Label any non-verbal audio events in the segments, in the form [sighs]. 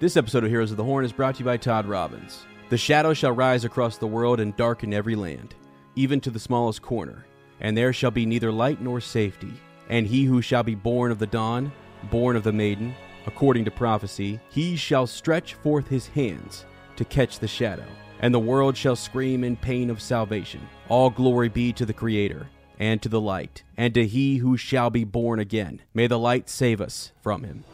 This episode of Heroes of the Horn is brought to you by Todd Robbins. The shadow shall rise across the world and darken every land, even to the smallest corner, and there shall be neither light nor safety. And he who shall be born of the dawn, born of the maiden, according to prophecy, he shall stretch forth his hands to catch the shadow, and the world shall scream in pain of salvation. All glory be to the Creator, and to the light, and to he who shall be born again. May the light save us from him.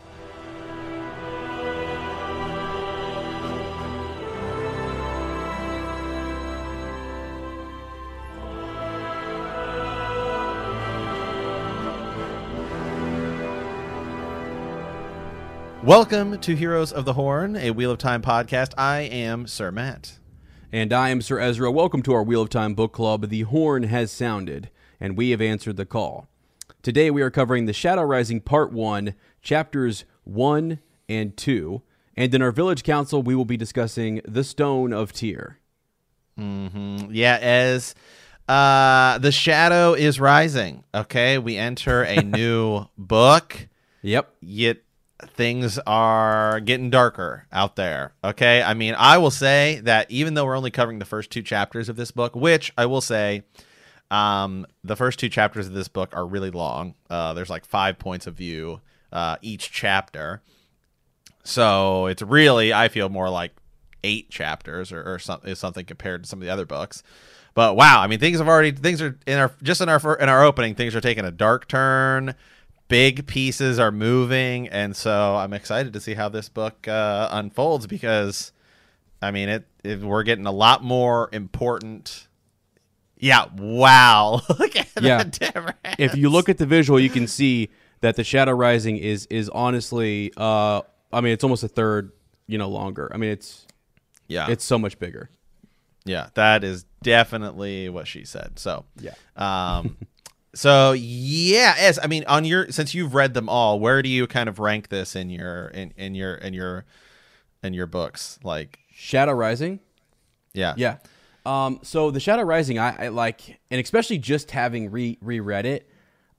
Welcome to Heroes of the Horn, a Wheel of Time podcast. I am Sir Matt. And I am Sir Ezra. Welcome to our Wheel of Time book club. The horn has sounded, and we have answered the call. Today we are covering the Shadow Rising Part 1, chapters 1 and 2. And in our village council, we will be discussing the Stone of Tyr. Yeah, as uh, the shadow is rising. Okay, we enter a [laughs] new book. Yep. Yet things are getting darker out there. Okay, I mean, I will say that even though we're only covering the first two chapters of this book, which I will say, um, the first two chapters of this book are really long. Uh, there's like five points of view uh, each chapter. So it's really, I feel more like eight chapters or, or something, something compared to some of the other books. But wow, I mean, things have already things are in our just in our in our opening, things are taking a dark turn. Big pieces are moving, and so I'm excited to see how this book uh, unfolds because, I mean, it, it we're getting a lot more important. Yeah, wow! [laughs] Look at Yeah. If you look at the visual, you can see that the Shadow Rising is is honestly, uh, I mean, it's almost a third, you know, longer. I mean, it's yeah, it's so much bigger. Yeah, that is definitely what she said. So Yeah. Um, [laughs] so yeah, as I mean, on your since you've read them all, where do you kind of rank this in your in, in your in your in your books? Like, Shadow Rising. yeah, Yeah. Um, so the Shadow Rising, I, I like, and especially just having re reread it,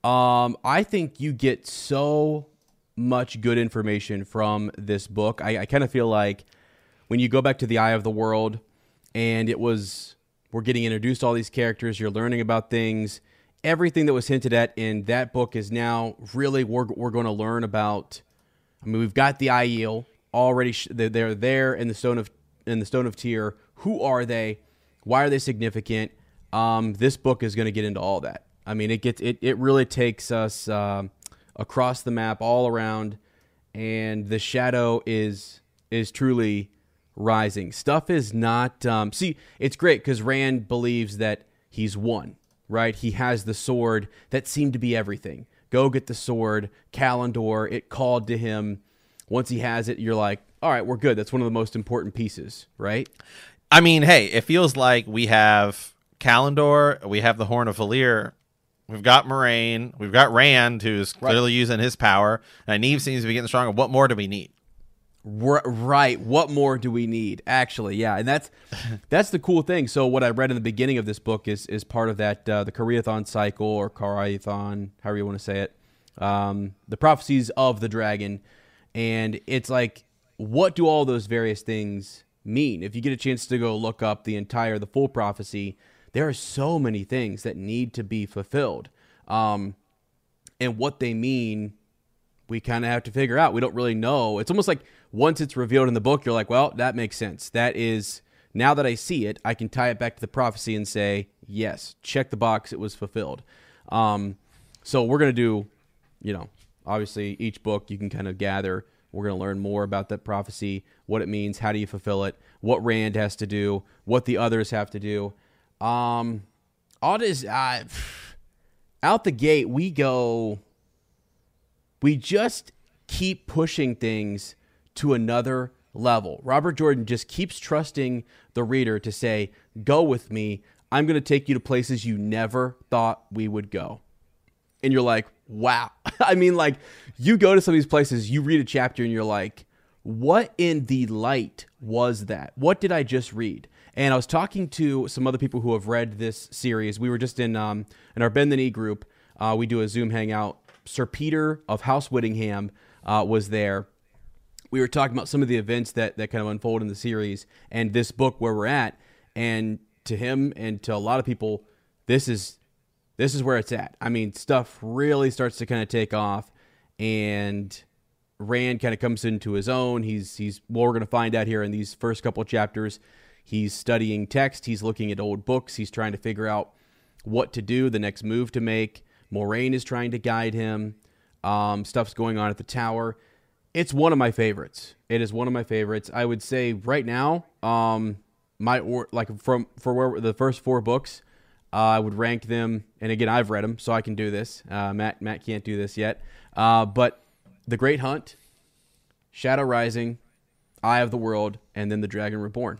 um, I think you get so much good information from this book. I, I kind of feel like when you go back to the Eye of the World, and it was we're getting introduced to all these characters, you're learning about things. Everything that was hinted at in that book is now really we're we're going to learn about. I mean, we've got the Aiel already. Sh- they're, there in the stone of in the stone of Tyr. Who are they? Why are they significant? Um, this book is going to get into all that. I mean, it gets it. It really takes us um across the map, all around, and the shadow is is truly rising. Stuff is not. Um, see, it's great because Rand believes that he's won. Right? He has the sword that seemed to be everything. Go get the sword, Callandor. It called to him. Once he has it, you're like, all right, we're good. That's one of the most important pieces, right? I mean, hey, it feels like we have Callandor, we have the Horn of Valere, we've got Moiraine, we've got Rand, who's clearly using his power, and Nynaeve seems to be getting stronger. What more do we need? Right. What more do we need? Actually, yeah, and that's [laughs] that's the cool thing. So what I read in the beginning of this book is is part of that uh, the Karaethon cycle or Karaethon, however you want to say it, um, the prophecies of the dragon, and it's like, what do all those various things mean? If you get a chance to go look up the entire the full prophecy, there are so many things that need to be fulfilled, um, and what they mean we kind of have to figure out. We don't really know. It's almost like once it's revealed in the book, you're like, well, that makes sense. That is now that I see it, I can tie it back to the prophecy and say, yes, check the box, it was fulfilled. Um, so we're gonna do, you know, obviously each book you can kind of gather. We're gonna learn more about that prophecy, what it means, how do you fulfill it, what Rand has to do, what the others have to do. Um, all this, uh, out the gate, we go we just keep pushing things to another level. Robert Jordan just keeps trusting the reader to say, Go with me. I'm going to take you to places you never thought we would go. And you're like, Wow. [laughs] I mean, like, you go to some of these places, you read a chapter, and you're like, What in the light was that? What did I just read? And I was talking to some other people who have read this series. We were just in um, in our Bend the Knee group. Uh, we do a Zoom hangout Sir Peter of House Whittingham uh, was there. We were talking about some of the events that, that kind of unfold in the series and this book where we're at. And to him and to a lot of people, this is this is where it's at. I mean, stuff really starts to kind of take off, and Rand kind of comes into his own. He's he's well, we're going to find out here in these first couple chapters. He's studying text. He's looking at old books. He's trying to figure out what to do, the next move to make. Moiraine is trying to guide him. Um, stuff's going on at the tower. It's one of my favorites. It is one of my favorites. I would say right now, um, my or like from for where the first four books, uh, I would rank them. And again, I've read them, so I can do this. Uh, Matt Matt can't do this yet. Uh, but the Great Hunt, Shadow Rising, Eye of the World, and then the Dragon Reborn.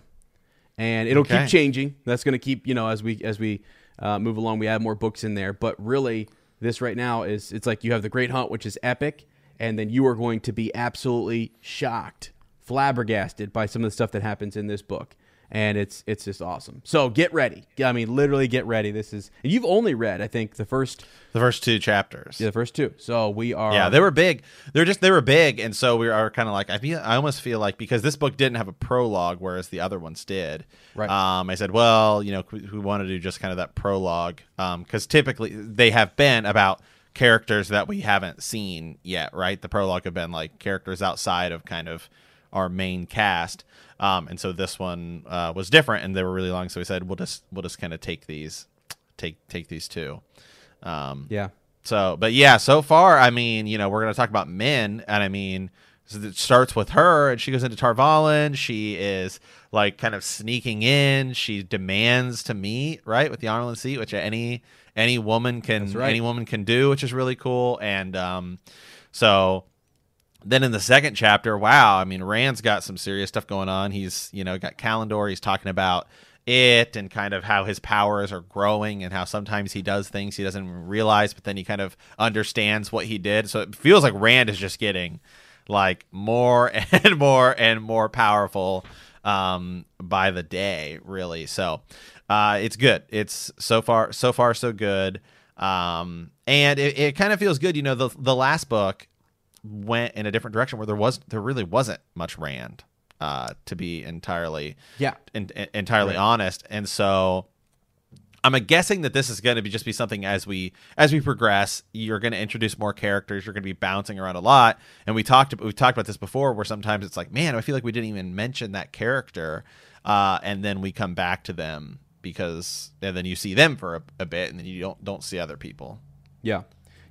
And it'll Okay. keep changing. That's going to keep you know as we as we uh, move along. We add more books in there, but really, this right now is it's like you have the Great Hunt, which is epic, and then you are going to be absolutely shocked, flabbergasted by some of the stuff that happens in this book, and it's it's just awesome. So get ready. I mean, literally get ready. This is and you've only read I think the first The first two chapters. yeah, the first two. So we are Yeah, they were big. They're just they were big, and so we are kind of like I feel. I almost feel like because this book didn't have a prologue, whereas the other ones did. Right. Um, I said, well, you know, we, we want to do just kind of that prologue, um, because typically they have been about characters that we haven't seen yet, right? The prologue have been like characters outside of kind of our main cast. Um, and so this one uh, was different, and they were really long. So we said we'll just we'll just kind of take these, take take these two. Um, yeah. so, but yeah, so far, I mean, you know, we're going to talk about Min, and I mean, so it starts with her, and she goes into Tar Valon. She is like kind of sneaking in. She demands to meet right with the Amyrlin seat, which any any woman can right. any woman can do, which is really cool. And um, so then in the second chapter, wow, I mean, Rand's got some serious stuff going on. He's, you know, got Callandor. He's talking about it and kind of how his powers are growing and how sometimes he does things he doesn't realize, but then he kind of understands what he did. So it feels like Rand is just getting like more [laughs] and more and more powerful um, by the day, really. So uh, it's good. It's so far, so far, so good. Um, and it, it kind of feels good. You know, the the last book went in a different direction where there was there really wasn't much Rand, uh, to be entirely Yeah. en- en- entirely honest. And so I'm guessing that this is going to be just be something as we as we progress. You're going to introduce more characters. You're going to be bouncing around a lot. And we talked we talked about this before, where sometimes it's like, man, I feel like we didn't even mention that character, uh, and then we come back to them because and then you see them for a, a bit, and then you don't don't see other people. Yeah,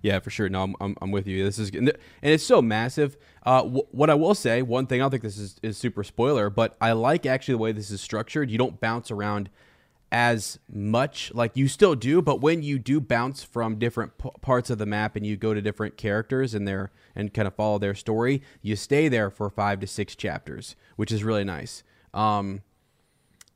yeah, for sure. No, I'm, I'm, I'm with you. This is and it's so massive. Uh, wh- what I will say, one thing I don't think this is, is super spoiler, but I like actually the way this is structured. You don't bounce around as much, like you still do, but when you do bounce from different p- parts of the map and you go to different characters and their and kind of follow their story, you stay there for five to six chapters, which is really nice. Um,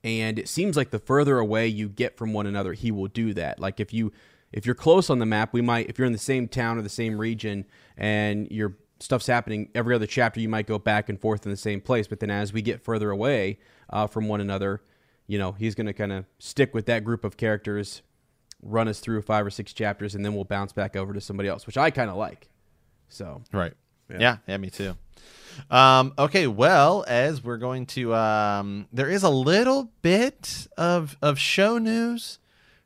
and it seems like the further away you get from one another he will do that like if you if you're close on the map we might if you're in the same town or the same region and your stuff's happening every other chapter you might go back and forth in the same place but then as we get further away uh, from one another you know he's going to kind of stick with that group of characters run us through five or six chapters and then we'll bounce back over to somebody else which i kind of like so Right. Yeah. yeah, me too. Um, okay, well, as we're going to, um, there is a little bit of of show news,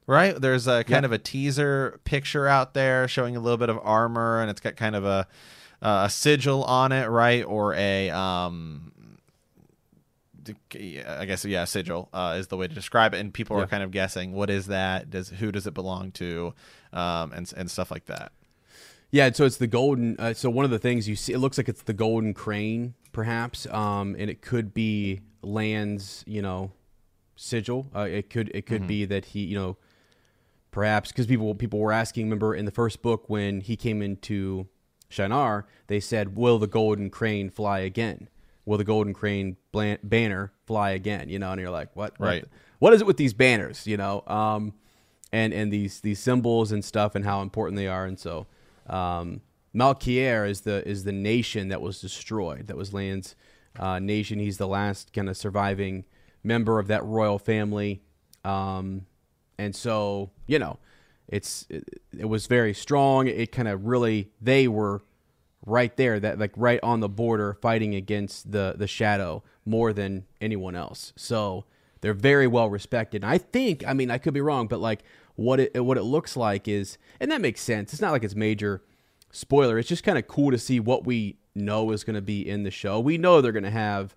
right? There's a kind Yeah. of a teaser picture out there showing a little bit of armor, and it's got kind of a uh, a sigil on it, right, or a um, I guess yeah, sigil uh, is the way to describe it, and people Yeah. are kind of guessing what is that? Does who does it belong to, um, and and stuff like that. Yeah, so it's the golden. Uh, so one of the things you see, it looks like it's the golden crane, perhaps, um, and it could be Lan's, you know, sigil. Uh, it could it could be that he, you know, perhaps because people people were asking. Remember in the first book when he came into Shienar, they said, "Will the golden crane fly again? Will the golden crane blan- banner fly again?" You know, and you're like, "What? what Right. the- what is it with these banners?" You know, um, and and these these symbols and stuff and how important they are, and so. Um, Malkier is the is the nation that was destroyed. That was Lan's uh, nation. He's the last kind of surviving member of that royal family, um, and so you know, it's it, it was very strong. It kind of really they were right there, that like right on the border, fighting against the the shadow more than anyone else. So they're very well respected. And I think, I mean, I could be wrong, but like what it what it looks like is, and that makes sense. It's not like it's major spoiler. It's just kind of cool to see what we know is going to be in the show. We know they're going to have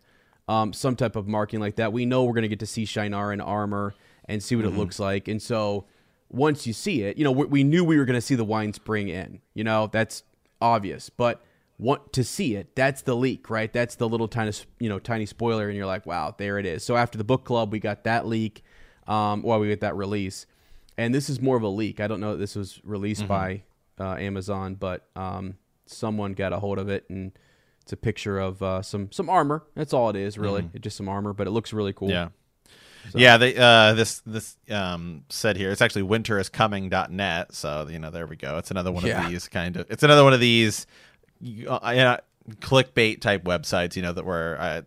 um, some type of marking like that. We know we're going to get to see Shienar in armor and see what it looks like. And so once you see it, you know, we, we knew we were going to see the Winespring Inn. You know, that's obvious. But want to see it, that's the leak, right? That's the little tiny, you know, tiny spoiler, and you're like, wow, there it is. So after the book club, we got that leak. Um, well, we got that release, and this is more of a leak. I don't know that this was released by uh, Amazon, but um, someone got a hold of it, and it's a picture of uh, some some armor. That's all it is, really. It's just some armor, but it looks really cool. Yeah. Yeah, they uh this this um said here it's actually winteriscoming.net, so you know there we go. It's another one Yeah. of these kind of it's another one of these uh, you know, clickbait type websites, you know that were uh,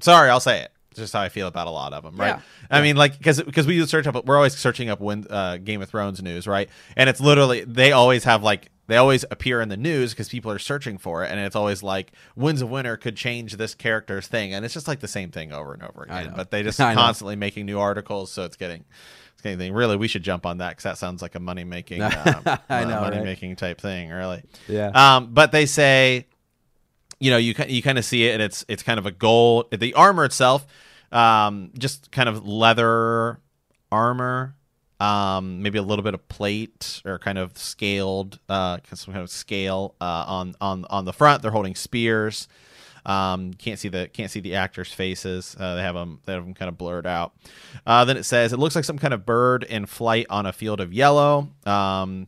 sorry, I'll say it. It's just how I feel about a lot of them, right? Yeah. I mean, like because because we search up, we're always searching up when uh, Game of Thrones news, right? And it's literally they always have like they always appear in the news because people are searching for it, and it's always like Winds of Winter could change this character's thing, and it's just like the same thing over and over again. But they [laughs] just constantly making new articles, so it's getting. it's getting thing. Really, we should jump on that because that sounds like a money making, [laughs] um, I know, money right? making type thing. Really, Yeah. um, but they say, you know, you you kind of see it, and it's it's kind of a goal The armor itself, um, just kind of leather armor, um, maybe a little bit of plate or kind of scaled, uh, some kind of scale uh, on on on the front. They're holding spears. Um, can't see the can't see the actors' faces. Uh, they have them they have them kind of blurred out. Uh, then it says it looks like some kind of bird in flight on a field of yellow. Um,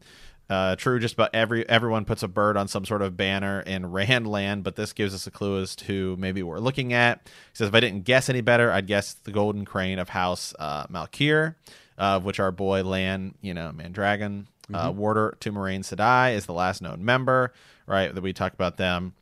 uh, true, just about every everyone puts a bird on some sort of banner in Randland, but this gives us a clue as to maybe what we're looking at. He says if I didn't guess any better, I'd guess the golden crane of House uh, Malkier, uh, of which our boy Lan, you know, Mandragon, uh, warder to Moiraine Sedai is the last known member. Right, that we talked about them.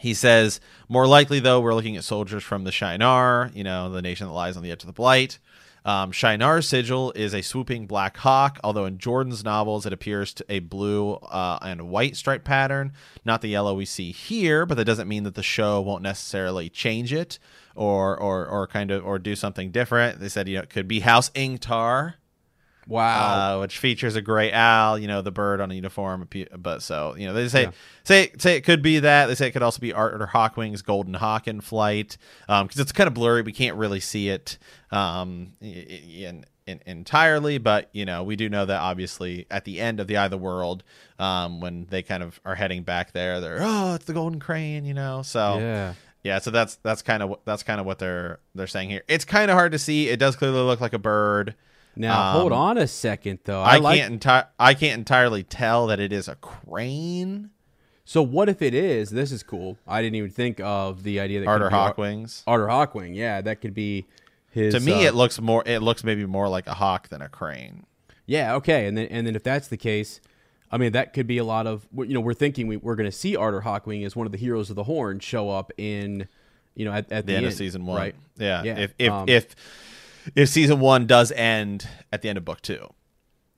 He says, more likely, though, we're looking at soldiers from the Shienar, you know, the nation that lies on the edge of the Blight. Um, sigil is a swooping black hawk, although in Jordan's novels it appears to a blue uh, and white stripe pattern, not the yellow we see here. But that doesn't mean that the show won't necessarily change it or or or kind of or do something different. They said you know it could be House Ingtar, Wow. uh, which features a gray owl, you know, the bird on a uniform. But so, you know, they say Yeah. say say it could be that. They say it could also be Arthur Hawkwing's Golden Hawk in flight because it's kind of blurry. We can't really see it um, in, in, entirely, but you know, we do know that obviously at the end of the Eye of the World, um, when they kind of are heading back there, they're oh, it's the Golden Crane, you know. So yeah. yeah, so that's that's kind of that's kind of what they're they're saying here. It's kind of hard to see. It does clearly look like a bird. Now Um, hold on a second, though. I, I, like. can't enti- I can't entirely tell that it is a crane. So what if it is? This is cool. I didn't even think of the idea that Artur could be Ar- Hawkwings. Artur Hawkwing. Yeah, that could be his. To me, uh, it looks more. It looks maybe more like a hawk than a crane. Yeah. Okay. And then and then if that's the case, I mean that could be a lot of you know we're thinking we, we're going to see Artur Hawkwing as one of the heroes of the Horn show up in you know at, at The, the, end, of season one. right? Yeah. Yeah, If if um, if if season one does end at the end of book two.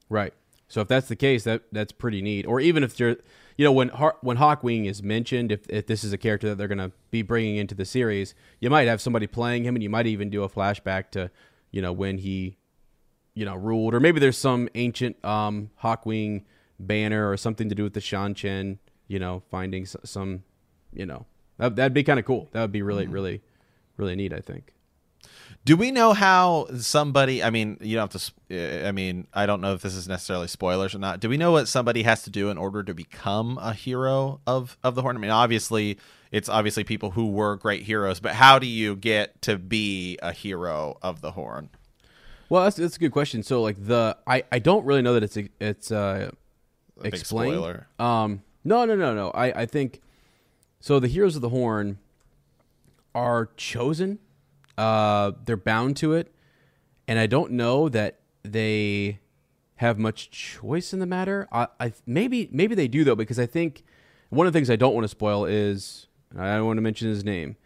Right. So if that's the case, that that's pretty neat. Or even if you're, you know, when Har- when Hawkwing is mentioned, if if this is a character that they're going to be bringing into the series, you might have somebody playing him, and you might even do a flashback to, you know, when he, you know, ruled, or maybe there's some ancient um Hawkwing banner or something to do with the Seanchan you know, finding s- some, you know, that, that'd be kind of cool. That would be really, really, really neat. I think. Do we know how somebody? I mean, you don't have to. I mean, I don't know if this is necessarily spoilers or not. Do we know what somebody has to do in order to become a hero of of the Horn? I mean, obviously, it's obviously people who were great heroes, but how do you get to be a hero of the Horn? Well, that's that's a good question. So like the I I don't really know that it's a, it's uh big explained. spoiler. Um no no no no. I I think so the heroes of the horn are chosen. Uh they're bound to it. And I don't know that they have much choice in the matter. I, I maybe maybe they do though because I think one of the things I don't want to spoil is I don't want to mention his name,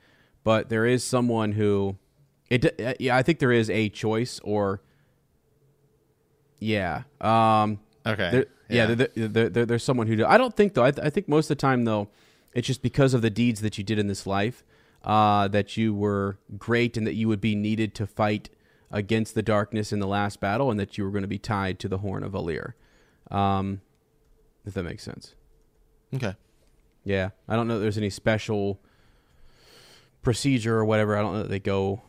but there is someone who it uh, yeah I think there is a choice or yeah um Okay. there, yeah, Yeah. there, there, there, there's someone who do. I don't think though. I, th- I think most of the time though, it's just because of the deeds that you did in this life uh, that you were great and that you would be needed to fight against the darkness in the last battle, and that you were going to be tied to the horn of Valere. Um, if that makes sense. Okay. Yeah, I don't know that there's any special procedure or whatever. I don't know that they go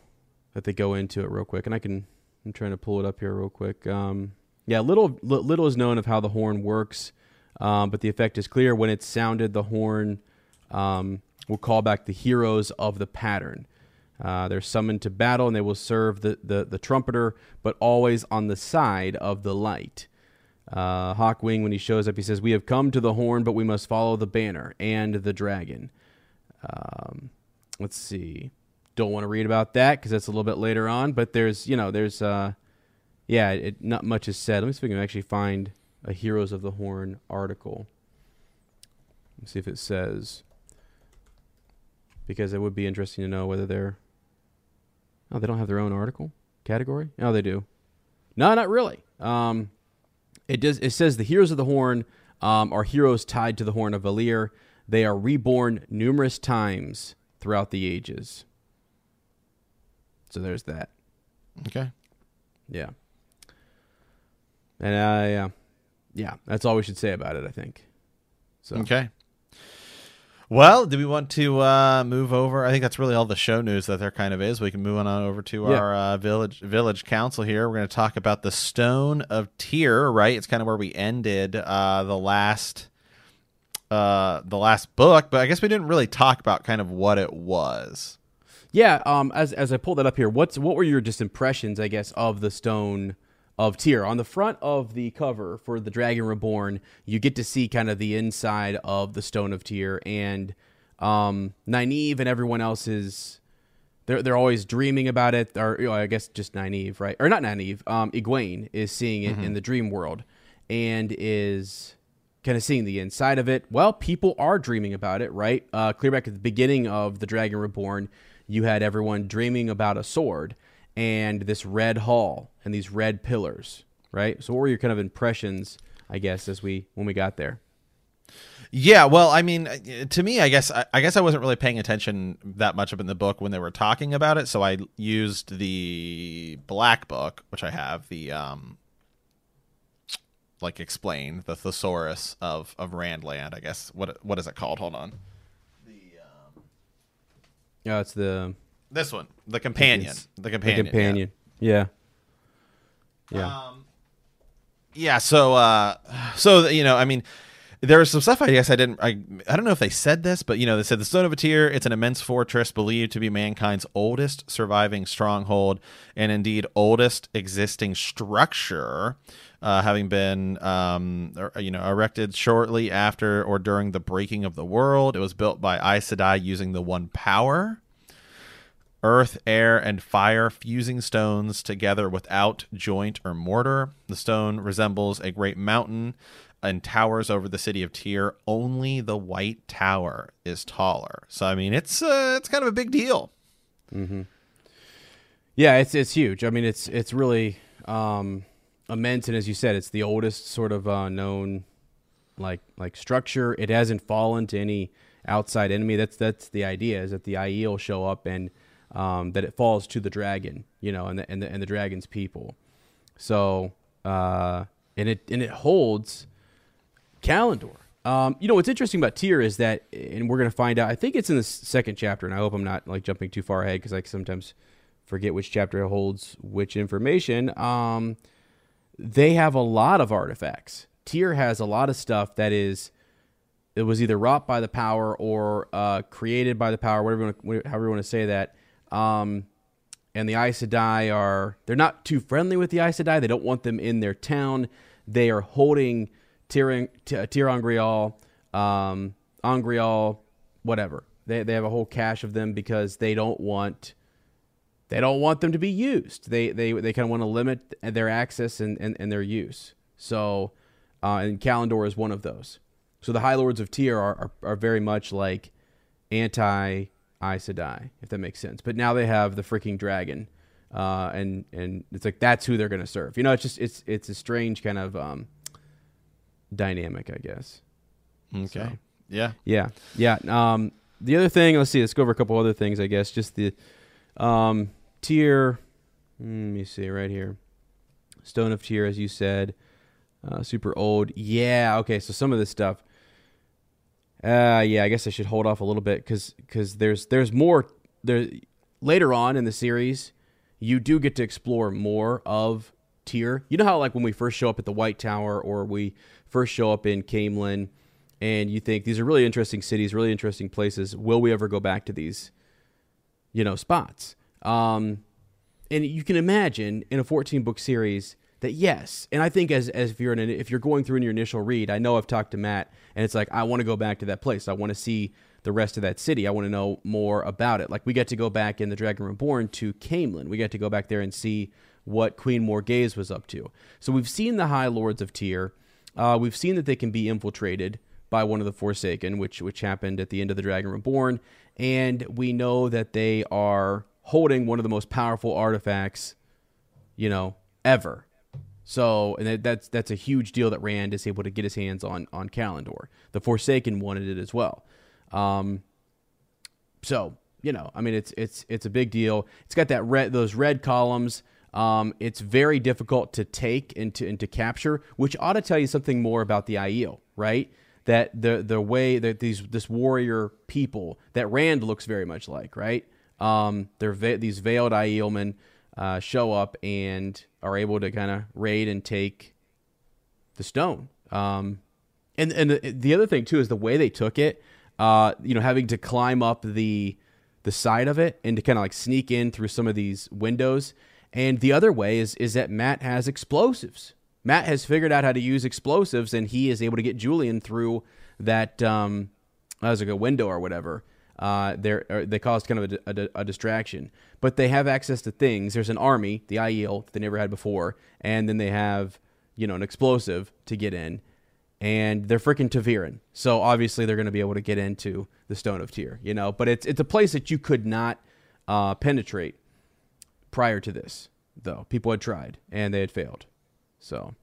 that they go into it real quick, and I can. I'm trying to pull it up here real quick. Um, yeah, little little is known of how the horn works, um, but the effect is clear. When it's sounded, the horn um, will call back the heroes of the pattern. Uh, they're summoned to battle, and they will serve the, the, the trumpeter, but always on the side of the light. Uh, Hawkwing, when he shows up, he says, "We have come to the horn, but we must follow the banner and the dragon." Um, let's see. Don't want to read about that because that's a little bit later on. But there's, you know, there's, uh, yeah, it, not much is said. Let me see if we can actually find a Heroes of the Horn article. Let's see if it says because it would be interesting to know whether they're. Oh, they don't have their own article category. Oh, they do. No, not really. Um, it does. It says the heroes of the horn um, are heroes tied to the horn of Valere. They are reborn numerous times throughout the ages. So there's that. Okay. Yeah. And uh, yeah, yeah. That's all we should say about it. I think. So Okay. Well, do we want to uh, move over? I think that's really all the show news that there kind of is. We can move on over to Yeah. our uh, village village council here. We're going to talk about the Stone of Tyr. Right, it's kind of where we ended uh, the last uh, the last book, but I guess we didn't really talk about kind of what it was. Yeah, um, as as I pulled that up here, what's what were your just impressions, I guess, of the stone of Tyr? On the front of the cover for the Dragon Reborn, you get to see kind of the inside of the stone of Tyr, and um, Nynaeve and everyone else is they're they're always dreaming about it, or you know, I guess just Nynaeve, right? Or not Nynaeve. Um, Egwene is seeing it in the dream world, and is kind of seeing the inside of it. Well, people are dreaming about it, right? Uh, clear back at the beginning of the Dragon Reborn, you had everyone dreaming about a sword and this red hall and these red pillars, right? So, what were your kind of impressions, I guess, as we when we got there? Yeah, well, I mean, to me, I guess I, I guess I wasn't really paying attention that much up in the book when they were talking about it, so I used the black book, which I have the um, like explain the thesaurus of of Randland. I guess what what is it called? Hold on, The um Yeah, it's the this one, the companion, the the companion, companion. Yeah. Yeah. Yeah, so uh so you know, I mean there was some stuff I guess I didn't I I don't know if they said this, but you know, they said the Stone of a Tear, it's an immense fortress believed to be mankind's oldest surviving stronghold and indeed oldest existing structure. Uh, having been, um, er- you know, erected shortly after or during the breaking of the world, it was built by Aes Sedai using the One Power, earth, air, and fire fusing stones together without joint or mortar. The stone resembles a great mountain and towers over the city of Tyr. Only the White Tower is taller. So I mean, it's uh, it's kind of a big deal. Yeah, it's it's huge. I mean, it's it's really um, immense, and as you said, it's the oldest sort of uh, known like like structure. It hasn't fallen to any outside enemy. That's that's the idea is that the Aiel will show up and um, that it falls to the dragon, you know, and the and the, and the dragon's people. So uh, and it and it holds Callandor. Um, you know what's interesting about Tyr is that, and we're going to find out. I think it's in the second chapter, and I hope I'm not like jumping too far ahead because I sometimes forget which chapter holds which information. Um, they have a lot of artifacts. Tyr has a lot of stuff that is it was either wrought by the power or uh, created by the power, whatever wanna, however you want to say that. Um, and the Aes Sedai are they're not too friendly with the Aes Sedai. They don't want them in their town. They are holding Tyr ter'angreal, um, angreal, whatever. They they have a whole cache of them because they don't want they don't want them to be used. They they they kind of want to limit their access and, and, and their use. So, uh, and Callandor is one of those. So the High Lords of Tyr are, are, are very much like anti Aes Sedai, if that makes sense. But now they have the freaking dragon, uh, and and it's like that's who they're going to serve. You know, it's just it's it's a strange kind of um, dynamic, I guess. Okay. So- Yeah. Yeah, yeah. Um, the other thing, let's see, let's go over a couple other things. I guess just the um, tier. Let me see right here. Stone of Tier, as you said, uh, super old. Yeah. Okay. So some of this stuff. Uh, yeah. I guess I should hold off a little bit because because there's there's more there later on in the series. You do get to explore more of Tier. You know how like when we first show up at the White Tower or we first show up in Caemlyn, and you think these are really interesting cities, really interesting places. Will we ever go back to these, you know, spots? Um, and you can imagine in a 14 book series that yes, and I think as as if you're in an, if you're going through in your initial read, I know I've talked to Matt, and it's like I want to go back to that place. I want to see the rest of that city. I want to know more about it. Like we get to go back in the Dragon Reborn to Caemlyn. We get to go back there and see what Queen Morgase was up to. So we've seen the High Lords of Tyr. Uh, we've seen that they can be infiltrated by one of the Forsaken, which which happened at the end of the Dragon Reborn, and we know that they are holding one of the most powerful artifacts, you know, ever. So, and that's that's a huge deal that Rand is able to get his hands on on Callandor. The Forsaken wanted it as well. Um, so you know, I mean, it's it's it's a big deal. It's got that red those red columns. Um, it's very difficult to take and to and to capture, which ought to tell you something more about the Aiel, right? That the the way that these this warrior people that Rand looks very much like, right? Um, they're ve- these veiled Aielmen uh, show up and are able to kind of raid and take the stone. Um, and and the, the other thing too is the way they took it. Uh, you know, having to climb up the the side of it and to kind of like sneak in through some of these windows. And the other way is is that Matt has explosives. Matt has figured out how to use explosives, and he is able to get Juilin through that um, as like a window or whatever. Uh, they're, they caused kind of a, a, a distraction, but they have access to things. There's an army, the Aiel, that they never had before, and then they have you know an explosive to get in, and they're freaking ta'veren. So obviously they're going to be able to get into the Stone of Tyr, you know. But it's it's a place that you could not uh, penetrate prior to this, though. People had tried and they had failed. So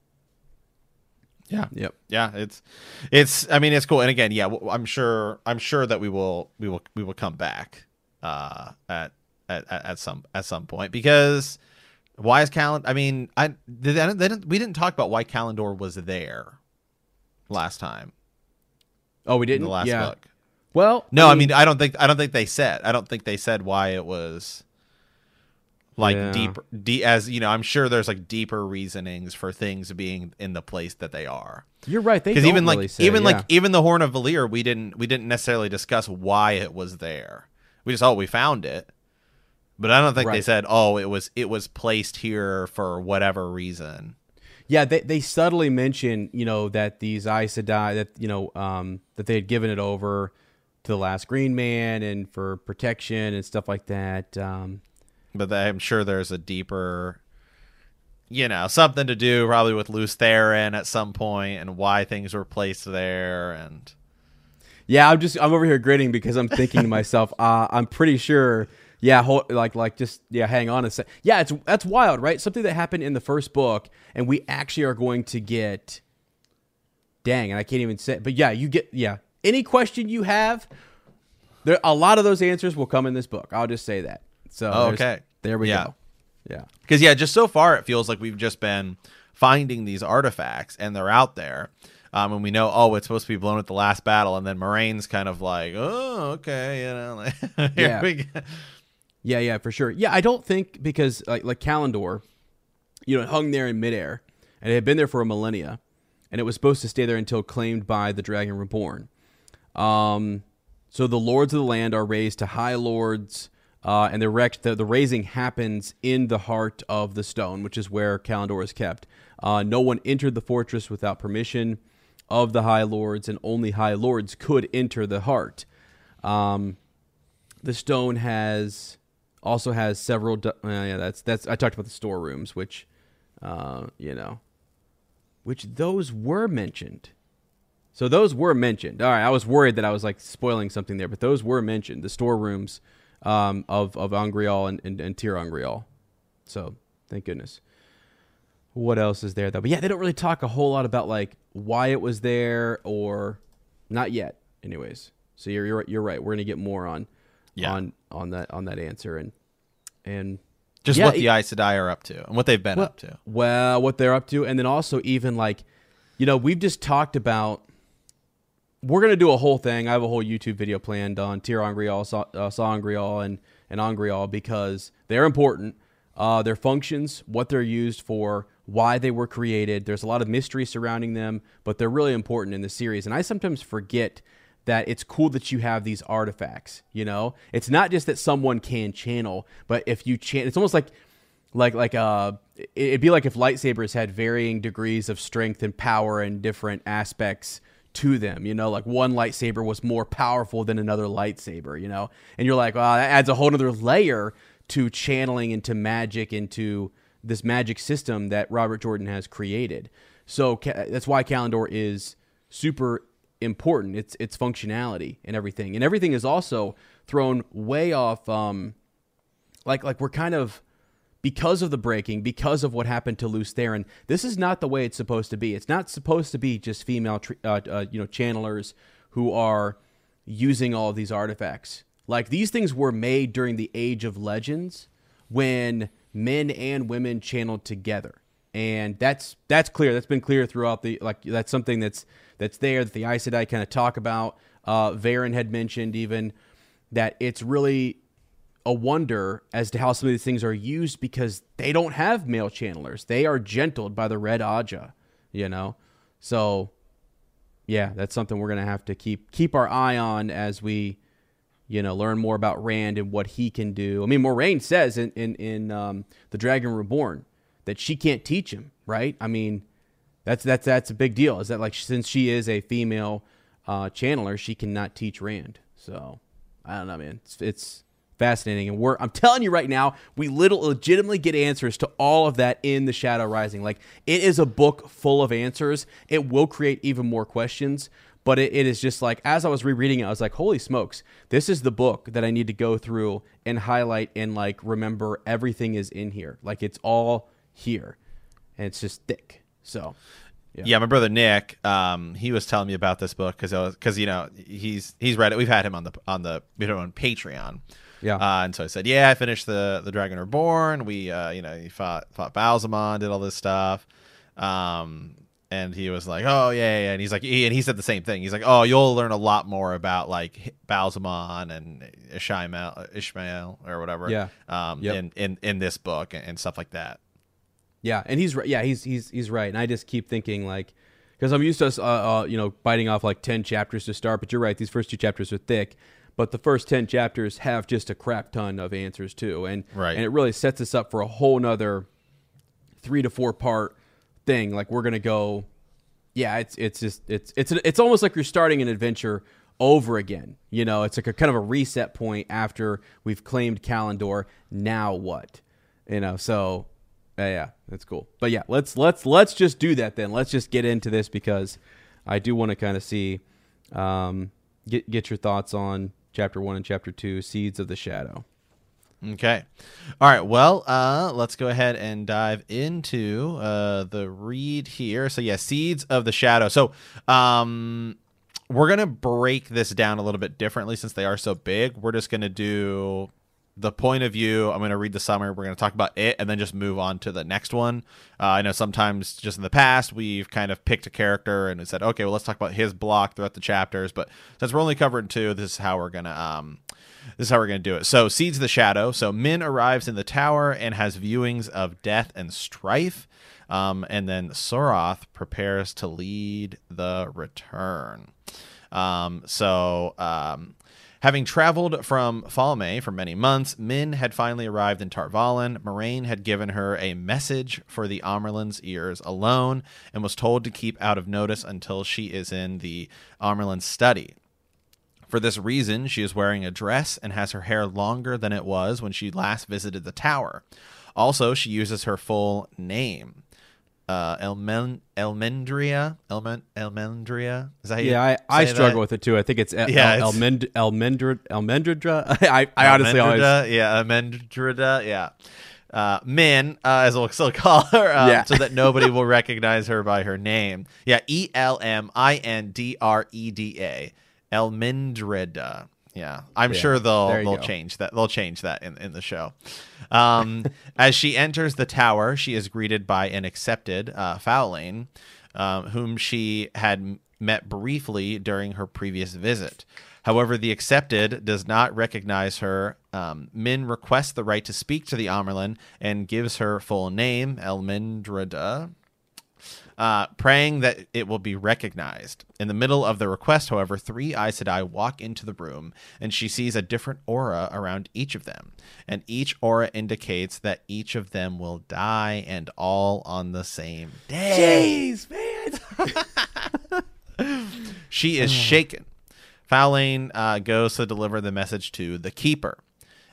Yeah. Yep. Yeah, it's it's I mean it's cool. And again, yeah, I'm sure I'm sure that we will we will we will come back uh at at, at some at some point because why is Callandor I mean, I they, didn't- they didn't we didn't talk about why Callandor was there last time oh, we didn't. the last yeah. book. Well, No, I mean I don't think I don't think they said. I don't think they said why it was like Yeah. deeper de- as you know, I'm sure there's like deeper reasonings for things being in the place that they are. you're right. They even like really even like even the horn of Valere, we didn't we didn't necessarily discuss why it was there. We just oh we found it, but I don't think they said oh it was it was placed here for whatever reason. Yeah, they, they subtly mention, you know, that these Aes Sedai, that, you know, um, that they had given it over to the last Green Man and for protection and stuff like that. Um, But I'm sure there's a deeper, you know, something to do probably with Lews Therin at some point and why things were placed there and yeah, I'm just, I'm over here grinning because I'm thinking to [laughs] myself, uh, I'm pretty sure, yeah, hold, like, like just, yeah, hang on a sec. Yeah, it's, that's wild, right? Something that happened in the first book and we actually are going to get, dang, and I can't even say, but yeah, you get, yeah, any question you have, there, a lot of those answers will come in this book. I'll just say that. So, Oh, okay. there we Yeah. go. Yeah. Because yeah, just so far it feels like we've just been finding these artifacts and they're out there. Um, and we know, oh, it's supposed to be blown at the last battle, and then Moiraine's kind of like, oh, okay, you know, like, [laughs] here Yeah. we go. Yeah, yeah, for sure. Yeah, I don't think because like like Callandor, you know, it hung there in midair, and it had been there for a millennia, and it was supposed to stay there until claimed by the Dragon Reborn. Um, so the lords of the land are raised to high lords, uh, and the, the the raising happens in the heart of the stone, which is where Callandor is kept. Uh, no one entered the fortress without permission of the high lords, and only high lords could enter the heart. Um, the stone has also has several. du- Uh, yeah, that's that's. I talked about the storerooms, which, uh, you know, which those were mentioned. So those were mentioned. All right, I was worried that I was like spoiling something there, but those were mentioned. The storerooms um, of of Angreal and and, and ter'angreal. So thank goodness. What else is there though? But yeah, they don't really talk a whole lot about like why it was there or not yet. Anyways, so you're you're, you're right. We're gonna get more on Yeah. on on that on that answer and and Just Yeah, what the Aes Sedai are up to and what they've been well, up to. Well, what they're up to, and then also even like, you know, we've just talked about. We're gonna do a whole thing. I have a whole YouTube video planned on ter'angreal, Sa- uh, and and Angreal because they're important. Uh, their functions, what they're used for, why they were created. There's a lot of mystery surrounding them, but they're really important in the series. And I sometimes forget that it's cool that you have these artifacts. You know, it's not just that someone can channel, but if you channel, it's almost like like like uh it'd be like if lightsabers had varying degrees of strength and power and different aspects to them you know like one lightsaber was more powerful than another lightsaber you know? And you're like wow that adds a whole other layer to channeling into magic into this magic system that robert jordan has created. So Ca- that's why Callandor is super important. Its its functionality and everything. And everything is also thrown way off um like like we're kind of because of the breaking, because of what happened to Lews Therin, this is not the way it's supposed to be. It's not supposed to be just female, uh, uh, you know, channelers who are using all of these artifacts. Like these things were made during the Age of Legends, when men and women channeled together, and that's that's clear. That's been clear throughout the like. That's something that's that's there that the Aes Sedai kind of talk about. Uh, Verin had mentioned even that it's really a wonder as to how some of these things are used because they don't have male channelers. They are gentled by the red Ajah, you know. So, yeah, that's something we're gonna have to keep keep our eye on as we, you know, learn more about Rand and what he can do. I mean, Moiraine says in in in um, the Dragon Reborn that she can't teach him, right? I mean, that's that's that's a big deal. Is that like since she is a female uh, channeler, she cannot teach Rand. So I don't know, man. It's, it's fascinating, and we're I'm telling you right now, we little legitimately get answers to all of that in the Shadow Rising. Like it is a book full of answers. It will create even more questions. But it, it is just like as I was rereading it, I was like, "Holy smokes! This is the book that I need to go through and highlight and like remember everything is in here. Like it's all here, and it's just thick." So, Yeah. my brother Nick, um, he was telling me about this book because because you know he's he's read it. We've had him on the on the we know on Patreon. Yeah. Uh, and so I said, yeah, I finished the the Dragon Reborn. We uh, you know he fought fought Ba'alzamon, did all this stuff. Um, and he was like, oh yeah, yeah. And he's like, he, and he said the same thing. He's like, oh, you'll learn a lot more about like Ba'alzamon and Ishamael, Ishamael or whatever. Yeah. Um, Yep. in in in this book and, and stuff like that. Yeah, and he's right. Yeah, he's he's he's right. And I just keep thinking like, because I'm used to us, uh, uh, you know, biting off like ten chapters to start. But you're right; these first two chapters are thick. But the first ten chapters have just a crap ton of answers too, and Right. and it really sets us up for a whole nother three to four part thing. Like we're gonna go, yeah. It's it's just it's it's it's almost like you're starting an adventure over again. You know, it's like a kind of a reset point after we've claimed Kalendor. Now what? You know, so yeah, yeah, that's cool. But yeah, let's let's let's just do that then. Let's just get into this because I do want to kind of see um, get get your thoughts on chapter one and chapter two, Seeds of the Shadow. Okay. All right. Well, uh, let's go ahead and dive into uh, the read here. So, yeah, Seeds of the Shadow. So, um, we're going to break this down a little bit differently since they are so big. We're just going to do the point of view. I'm going to read the summary. We're going to talk about it, and then just move on to the next one. Uh, I know sometimes, just in the past, we've kind of picked a character and we said, okay, well, let's talk about his block throughout the chapters. But since we're only covering two, this is how we're gonna um, this is how we're gonna do it. So, seeds of the shadow. So, Min arrives in the tower and has viewings of death and strife. Um, and then Suroth prepares to lead the return. Um, so, um, having traveled from Falme for many months, Min had finally arrived in Tarvalin. Moiraine had given her a message for the Amyrlin's ears alone and was told to keep out of notice until she is in the Amyrlin study. For this reason, she is wearing a dress and has her hair longer than it was when she last visited the tower. Also, she uses her full name. Uh, Elmen- Elmendria, Elmen- Elmendria. Is that how Yeah, I, I struggle that? with it too. I think it's El, Yeah, El, Elmend, Elmendra, Elmendra. [laughs] I, I honestly always. Yeah, Amendrida, yeah. Uh, Min, uh, as we'll still call her, um, Yeah. so that nobody [laughs] will recognize her by her name. Yeah, E L M I N D R E D A, Elmendrida. Yeah, I'm Yeah, sure they'll they'll go. change that. They'll change that in, in the show. Um, [laughs] as she enters the tower, she is greeted by an accepted uh, Faolain, um, whom she had met briefly during her previous visit. However, the accepted does not recognize her. Um, Min requests the right to speak to the Amyrlin and gives her full name, Elmendrida, uh, praying that it will be recognized. In the middle of the request, however, three Aes Sedai walk into the room, and she sees a different aura around each of them. And each aura indicates that each of them will die, and all on the same day. Jeez, man. [laughs] She is shaken. Faolain uh, goes to deliver the message to the Keeper.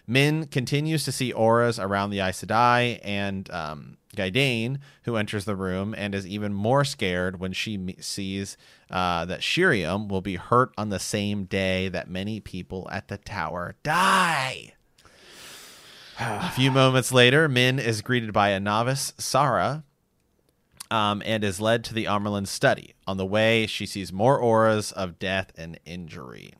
Min continues to see auras around the Aes Sedai and um, Gaidane, who enters the room and is even more scared when she sees uh, that Shiriam will be hurt on the same day that many people at the tower die. A few moments later, Min is greeted by a novice, Sarah, um, and is led to the Amyrlin study. On the way, she sees more auras of death and injury.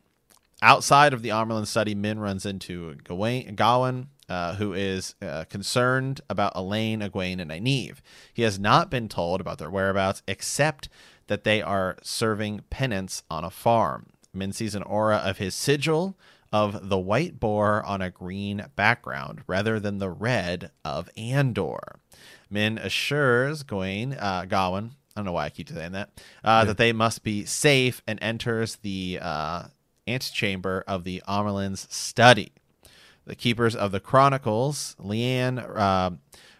Outside of the Amyrlin study, Min runs into Gawain, Gawain uh, who is uh, concerned about Elayne, Egwene, and Nynaeve. He has not been told about their whereabouts, except that they are serving penance on a farm. Min sees an aura of his sigil of the white boar on a green background, rather than the red of Andor. Min assures Gawain, uh, Gawain, I don't know why I keep saying that, uh, that they must be safe and enters the uh, antechamber of the Amyrlin's study. The keepers of the chronicles, Leane, uh,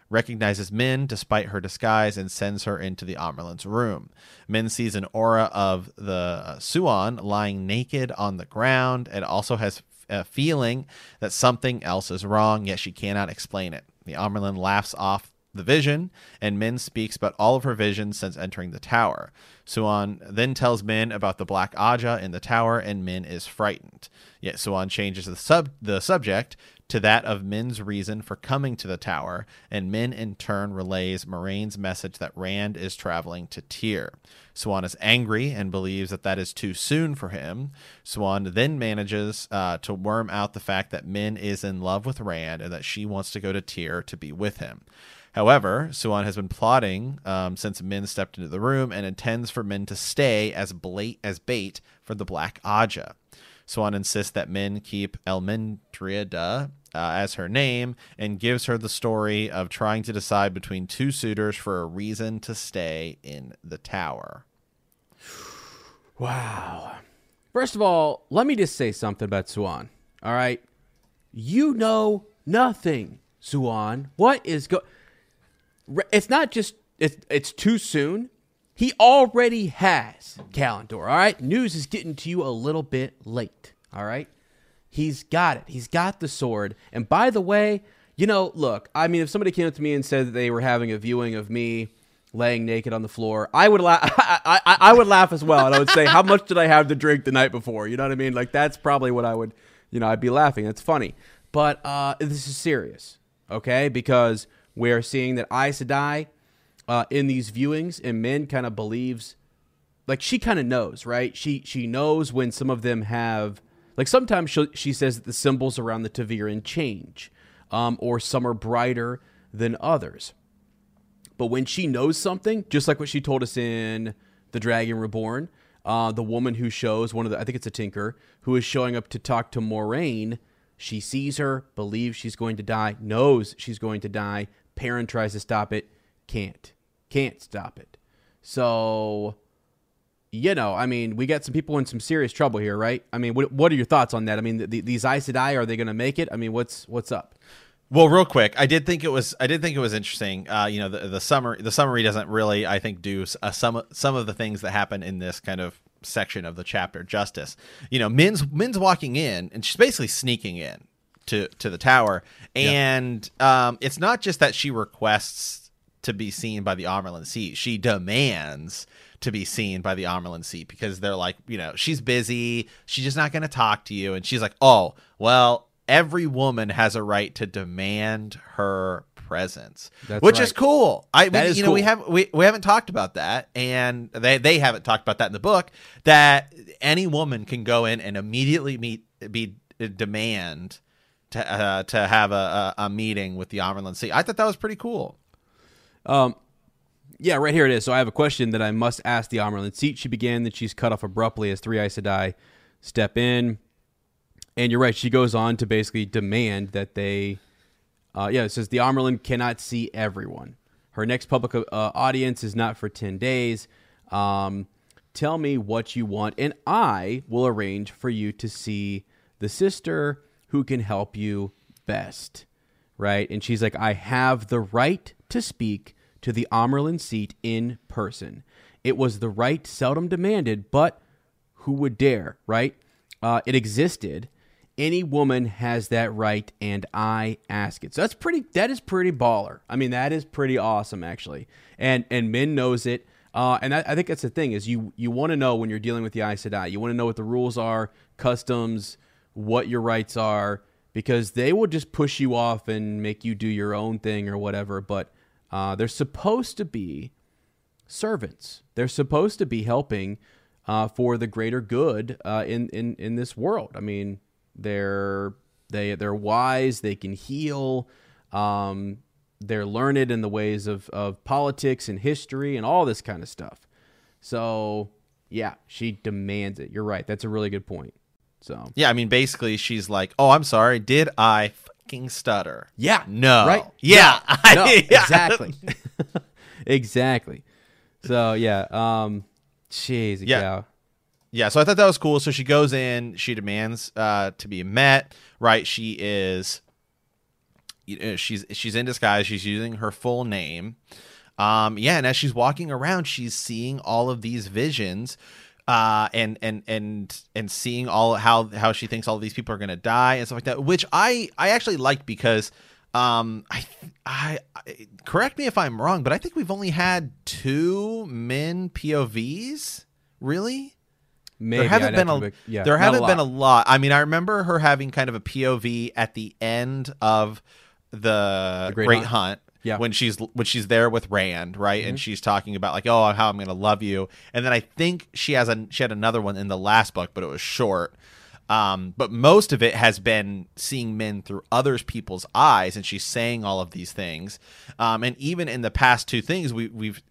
recognizes Min despite her disguise and sends her into the Amyrlin's room. Min sees an aura of the uh, Siuan lying naked on the ground and also has a feeling that something else is wrong, yet she cannot explain it. The Amyrlin laughs off the vision, and Min speaks about all of her visions since entering the tower. Siuan then tells Min about the Black Ajah in the tower, and Min is frightened. Yet Siuan changes the sub the subject to that of Min's reason for coming to the tower, and Min in turn relays Moiraine's message that Rand is traveling to Tear. Siuan is angry and believes that that is too soon for him. Siuan then manages uh, to worm out the fact that Min is in love with Rand and that she wants to go to Tear to be with him. However, Siuan has been plotting um, since Min stepped into the room and intends for Min to stay as, bait as bait for the Black Ajah. Siuan insists that Min keep Elmendrida uh, as her name and gives her the story of trying to decide between two suitors for a reason to stay in the tower. Wow. First of all, let me just say something about Siuan. All right. You know nothing, Siuan. What is go? It's not just it's it's too soon. He already has Callandor. All right. News is getting to you a little bit late. All right. He's got it. He's got the sword. And by the way, you know, look, I mean, if somebody came up to me and said that they were having a viewing of me laying naked on the floor, I would laugh. I, I, I would laugh as well, and I would say, "How much did I have to drink the night before?" You know what I mean? Like that's probably what I would, you know, I'd be laughing. That's funny, but uh, this is serious, okay? Because we're seeing that Aes Sedai uh, in these viewings, and Min kind of believes like she kind of knows, right? She she knows when some of them have Like sometimes she she says that the symbols around the ta'veren change, um, or some are brighter than others. But when she knows something, just like what she told us in The Dragon Reborn, uh, the woman who shows one of the, I think it's a tinker, who is showing up to talk to Moiraine, she sees her, believes she's going to die, knows she's going to die. Perrin tries to stop it, can't. Can't stop it. So, you know, I mean, we got some people in some serious trouble here, right? I mean, what, what are your thoughts on that? I mean, the, these Aes Sedai, are they going to make it? I mean, what's what's up? Well, real quick, I did think it was I did think it was interesting. Uh, you know, the, the summary the summary doesn't really I think do uh, some some of the things that happen in this kind of section of the chapter justice. You know, Min's Min's walking in and she's basically sneaking in to to the tower, and um, it's not just that she requests to be seen by the Amyrlin seat; she demands to be seen by the Amyrlin seat because they're like, you know, she's busy, she's just not going to talk to you, and she's like, oh, well, every woman has a right to demand her presence, That's which right. is cool. I we, is you know we have we, we haven't talked about that, and they they haven't talked about that in the book. That any woman can go in and immediately meet be demand to uh, to have a, a, a meeting with the Amyrlin Sea. I thought that was pretty cool. Um, Yeah, right here it is. So I have a question that I must ask the Amyrlin seat. She began, then she's cut off abruptly as three Aes Sedai step in. And you're right. She goes on to basically demand that they. Uh, yeah, it says the Amyrlin cannot see everyone. Her next public uh, audience is not for 10 days. Um, tell me what you want, and I will arrange for you to see the sister who can help you best. Right? And she's like, I have the right to speak to the Amyrlin seat in person. It was the right seldom demanded, but who would dare, right? Uh, it existed. Any woman has that right, and I ask it. So that's pretty. That is pretty baller. I mean, that is pretty awesome, actually. And and Min knows it. Uh, and I, I think that's the thing is you you want to know when you're dealing with the Aes Sedai. You want to know what the rules are, customs, what your rights are, because they will just push you off and make you do your own thing or whatever. But uh, they're supposed to be servants. They're supposed to be helping uh, for the greater good uh, in, in in this world. I mean, they're they they're wise. They can heal. Um, they're learned in the ways of of politics and history and all this kind of stuff. So yeah, she demands it. You're right. That's a really good point. So Yeah, I mean, basically, she's like, "Oh, I'm sorry. Did I fucking stutter?" yeah, No. right? Yeah. no, [laughs] [laughs] exactly, [laughs] exactly. So yeah, um, jeez, Yeah. yeah. Yeah, so I thought that was cool. So she goes in, she demands uh, to be met. Right, she is. you know, She's she's in disguise. She's using her full name. Um, yeah, and as she's walking around, she's seeing all of these visions, uh, and and and and seeing all how how she thinks all of these people are gonna die and stuff like that. Which I I actually liked because um I I, I correct me if I'm wrong, but I think we've only had two Min POVs. Really? Maybe there haven't I'd been a look- yeah, there haven't been a lot. lot. I mean, I remember her having kind of a POV at the end of the, The Great, Great Hunt. Hunt. Yeah. Mm-hmm. when she's when she's there with Rand, right, and she's talking about like, oh, how I'm gonna love you, and then I think she has a she had another one in the last book, but it was short. Um, but most of it has been seeing men through others people's eyes, and she's saying all of these things. Um, and even in the past two things, we we've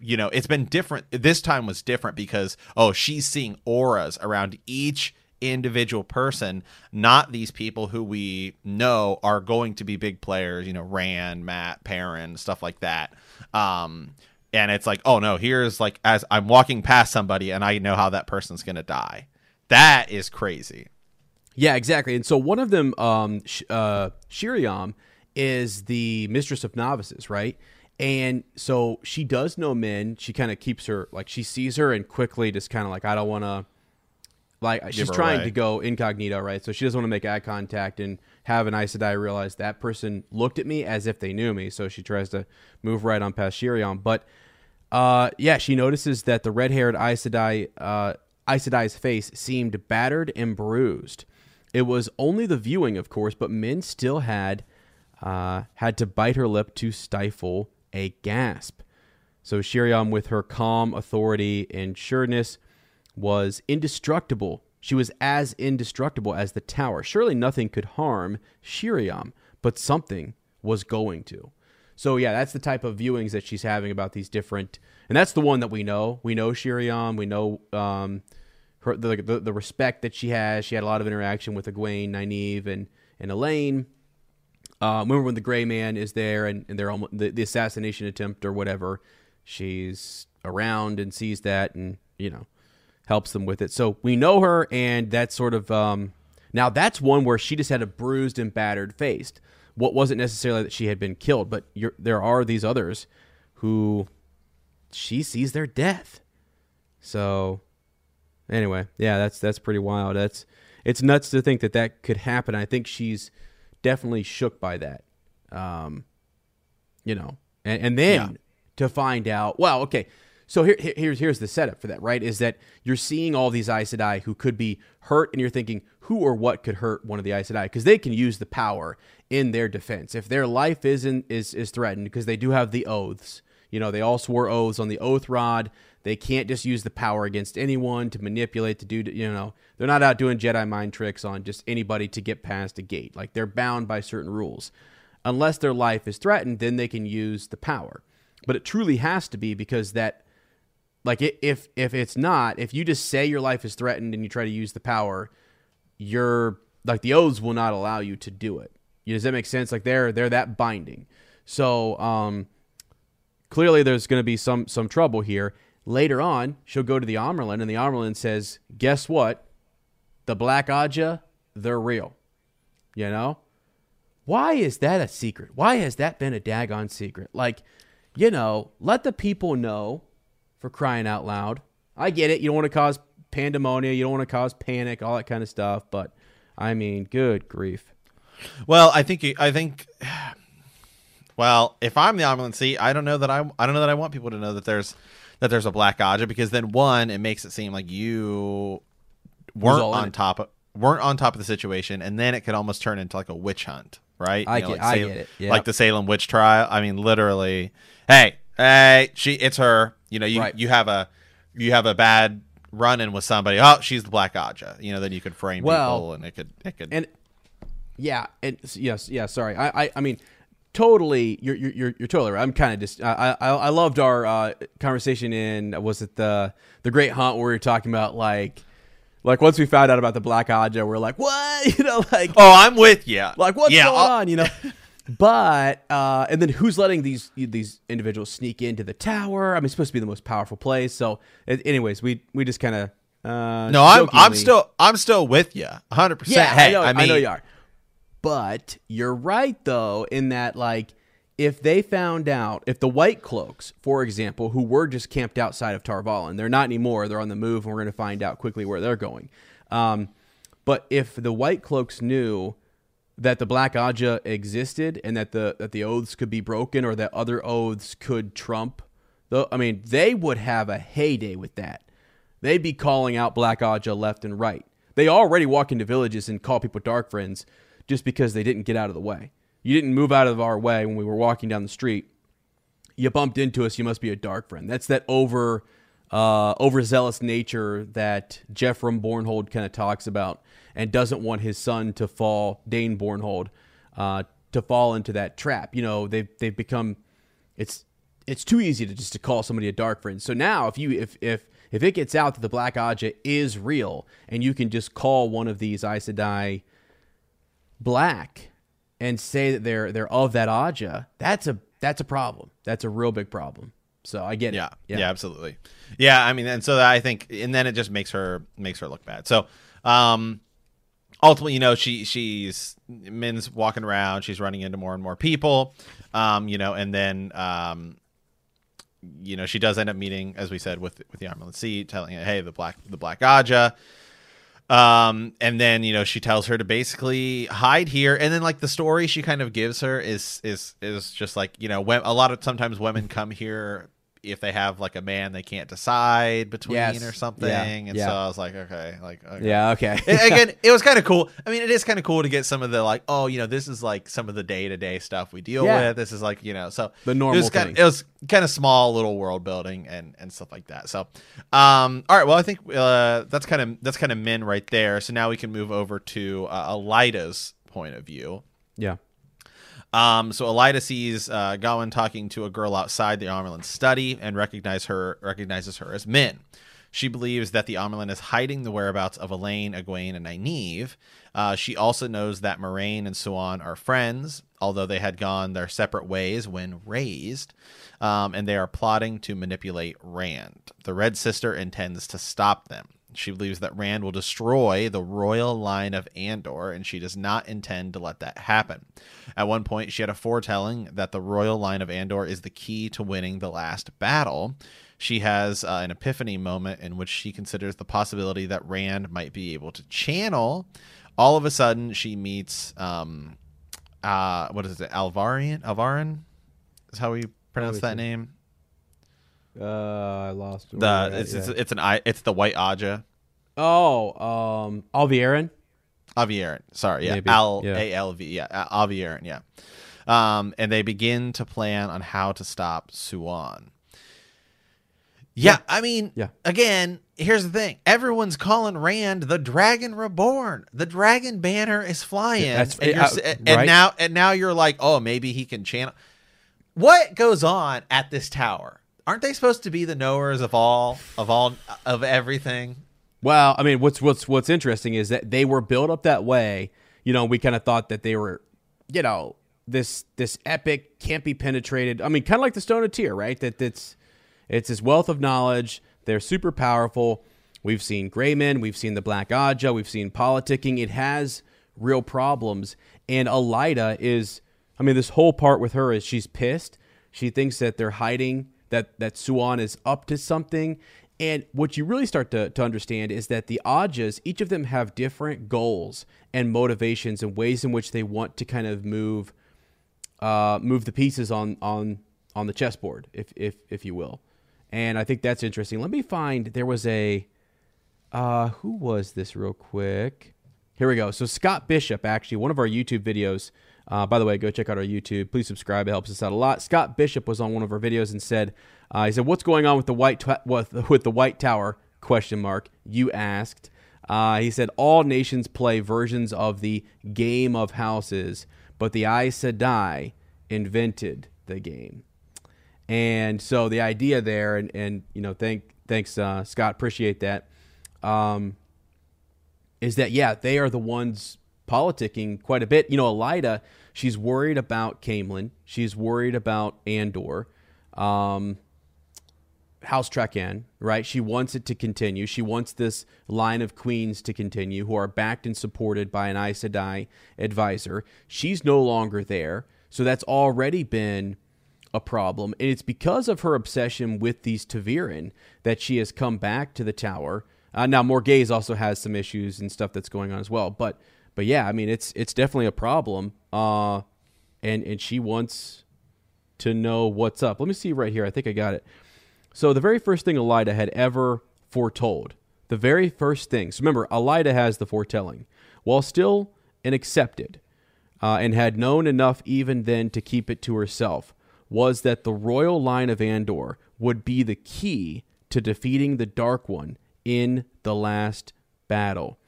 you know, it's been different. This time was different because oh, she's seeing auras around each individual person, not these people who we know are going to be big players. You know, Rand, Mat, Perrin, stuff like that. Um, and it's like, oh no, here's like as I'm walking past somebody and I know how that person's gonna die. That is crazy. Yeah, exactly. And so one of them, um, uh, Shiriam, is the mistress of novices, right? And so she does know Min. She kind of keeps her like she sees her and quickly just kind of like I don't want to. Like she's trying away. to go incognito, right? So she doesn't want to make eye contact and have an Aes Sedai realize that person looked at me as if they knew me. So she tries to move right on past Shiriam. But uh, yeah, she notices that the red-haired Aes Sedai, uh, Aes Sedai's face seemed battered and bruised. It was only the viewing, of course, but Min still had uh, had to bite her lip to stifle a gasp. So Shiriam, with her calm authority and sureness, was indestructible. She was as indestructible as the tower. Surely nothing could harm Shiriam, but something was going to. So yeah, that's the type of viewings that she's having about these different, and that's the one that we know. We know Shiriam. We know um, her the, the the respect that she has. She had a lot of interaction with Egwene, Nynaeve, and and Elayne. Uh, remember when the Gray Man is there and, and they're almost the, the assassination attempt or whatever. She's around and sees that and you know helps them with it. So we know her, and that's sort of um, now that's one where she just had a bruised and battered face. What wasn't necessarily that she had been killed, but you're, there are these others who she sees their death. So anyway, yeah, that's that's pretty wild. That's it's nuts to think that that could happen. I think she's definitely shook by that. Um, you know, and, and then Yeah. to find out, well, okay, so here, here- here's here's the setup for that, right? Is that you're seeing all these Aes Sedai who could be hurt, and you're thinking who or what could hurt one of the Aes Sedai because they can use the power in their defense if their life isn't is is threatened because they do have the oaths. You know, they all swore oaths on the oath rod. They can't just use the power against anyone to manipulate, to do, you know, they're not out doing Jedi mind tricks on just anybody to get past a gate. Like they're bound by certain rules. Unless their life is threatened, then they can use the power. But it truly has to be because that, like, if if it's not, if you just say your life is threatened and you try to use the power, you're like the oaths will not allow you to do it. Does that make sense? Like they're they're that binding. So um, clearly there's going to be some some trouble here. Later on, she'll go to the Amyrlin, and the Amyrlin says, "Guess what? The Black Ajah, they're real. You know, why is that a secret? Why has that been a daggone secret? Like, you know, let the people know for crying out loud. I get it. You don't want to cause pandemonium. You don't want to cause panic, all that kind of stuff. But I mean, good grief. Well, I think you- I think. [sighs] Well, if I'm the Amyrlin I don't know that I I don't know that I want people to know that there's that there's a black Ajah because then one, it makes it seem like you weren't on it. top of weren't on top of the situation, and then it could almost turn into like a witch hunt, right? I You know, get- like I Salem- get it, yeah. Like the Salem witch trial. I mean, literally, hey, hey, she, it's her. You know, you Right. you have a you have a bad run in with somebody. Oh, she's the black Ajah. You know, then you could frame Well, people, and it could it could. And yeah, and yes, yeah. Sorry, I, I, I mean, totally. You're, you're, you're, totally right. I'm kind of just. I, I, I loved our uh, conversation in was it the the Great Hunt where we were talking about like, like once we found out about the Black Ajah, we're like, what? [laughs] You know, like, oh, I'm with you. like what's yeah, going I'll- on? You know. [laughs] But uh, and then who's letting these these individuals sneak into the tower? I mean, it's supposed to be the most powerful place. So, anyways, we we just kind of uh, No, I'm I'm still I'm still with you, 100. percent yeah, Hey, I know, I, I, mean, know you are. But you're right though, in that like if they found out if the white cloaks, for example, who were just camped outside of Tar Valon, they're not anymore, they're on the move, and we're gonna find out quickly where they're going. Um, but if the white cloaks knew that the Black Ajah existed and that the that the oaths could be broken or that other oaths could trump the I mean, they would have a heyday with that. They'd be calling out Black Ajah left and right. They already walk into villages and call people dark friends just because they didn't get out of the way. You didn't move out of our way when we were walking down the street. You bumped into us, you must be a dark friend. That's that over uh, overzealous nature that Geofram Bornhald kind of talks about and doesn't want his son to fall, Dain Bornhald, uh, to fall into that trap. You know, they've they've become it's it's too easy to just to call somebody a dark friend. So now if you if if if it gets out that the Black Ajah is real and you can just call one of these Aes Sedai black and say that they're they're of that Ajah, that's a that's a problem. That's a real big problem. So I get Yeah, it. yeah, Yeah, absolutely. Yeah, I mean, and so I think, and then it just makes her makes her look bad. So, um, ultimately, you know, she she's Min's walking around, she's running into more and more people, um, you know, and then um, you know, she does end up meeting, as we said, with with the Amyrlin Sea, telling her, hey, the black the Black Ajah. Um, and then you know she tells her to basically hide here, and then like the story she kind of gives her is is is just like you know when a lot of sometimes women come here if they have like a man they can't decide between Yes. or something. Yeah. And Yeah. so I was like, okay, like okay. Yeah. Okay. A- [laughs] Again, it was kind of cool. I mean, it is kind of cool to get some of the like, oh, you know, this is like some of the day to day stuff we deal Yeah. with. This is like, you know, so The it normal was kind. Of, it was kind of small little world building and and stuff like that. So, um, all right, well, I think uh, that's kind of that's kind of Min right there. So now we can move over to uh, Elaida's point of view. yeah. Um, so Elaida sees uh, Gawain talking to a girl outside the Amyrlin study and recognize her recognizes her as Min. She believes that the Amyrlin is hiding the whereabouts of Elayne, Egwene, and Nynaeve. Uh, she also knows that Moiraine and Siuan are friends, although they had gone their separate ways when raised, um, and they are plotting to manipulate Rand. The Red Sister intends to stop them. She believes that Rand will destroy the royal line of Andor, and she does not intend to let that happen. At one point, she had a foretelling that the royal line of Andor is the key to winning the last battle. She has uh, an epiphany moment in which she considers the possibility that Rand might be able to channel. All of a sudden, she meets, um, uh, what is it, Alvarian? Alvarin? Is how we pronounce that name? Uh, I lost. The we're at, it's, it's an I it's the White Ajah. oh, um, Alvierin. Aviarin. Sorry, yeah. Al yeah. A L V. Yeah, Al- Aviarin. Yeah. Um, and they begin to plan on how to stop Siuan. Yeah, I mean, Yeah. again, here's the thing. Everyone's calling Rand the Dragon Reborn. The Dragon banner is flying. That's- and, you're uh, and right. now and now you're like, "Oh, maybe he can channel." What goes on at this tower? Aren't they supposed to be the knowers of all of all of everything? Well, I mean, what's what's what's interesting is that they were built up that way. You know, we kind of thought that they were, you know, this this epic can't be penetrated. I mean, kind of like the Stone of Tear, right? That it's it's this wealth of knowledge. They're super powerful. We've seen Gray Men, we've seen the Black Ajah, we've seen politicking. It has real problems, and Elaida is. I mean, this whole part with her is she's pissed. She thinks that they're hiding that that Siuan is up to something. And what you really start to, to understand is that the Ajahs, each of them have different goals and motivations and ways in which they want to kind of move uh, move the pieces on on on the chessboard, if if if you will. And I think that's interesting. Let me find there was a uh, who was this real quick? Here we go. So Scott Bishop, actually, one of our YouTube videos. Uh, by the way, go check out our YouTube. Please subscribe; it helps us out a lot. Scott Bishop was on one of our videos and said, uh, "He said, what's going on with the white [laughs] with the White Tower?" Question mark. You asked. Uh, he said, "All nations play versions of the Game of Houses, but the Aes Sedai invented the game." And so the idea there, and, and you know, thank thanks uh, Scott, appreciate that. Um, is that yeah, they are the ones politicking quite a bit. You know, Elaida, she's worried about Caemlyn, she's worried about Andor, um, House Trakand, right? She wants it to continue. She wants this line of queens to continue, who are backed and supported by an Aes Sedai advisor. She's no longer there, so that's already been a problem. And it's because of her obsession with these ta'veren that she has come back to the tower. Uh, now, Morgase also has some issues and stuff that's going on as well. But but yeah, I mean, it's it's definitely a problem. Uh, and and she wants to know what's up. Let me see right here. I think I got it. So the very first thing Elaida had ever foretold, the very first thing. So remember, Elaida has the foretelling, while still an accepted, uh, and had known enough even then to keep it to herself, was that the royal line of Andor would be the key to defeating the Dark One in the last battle.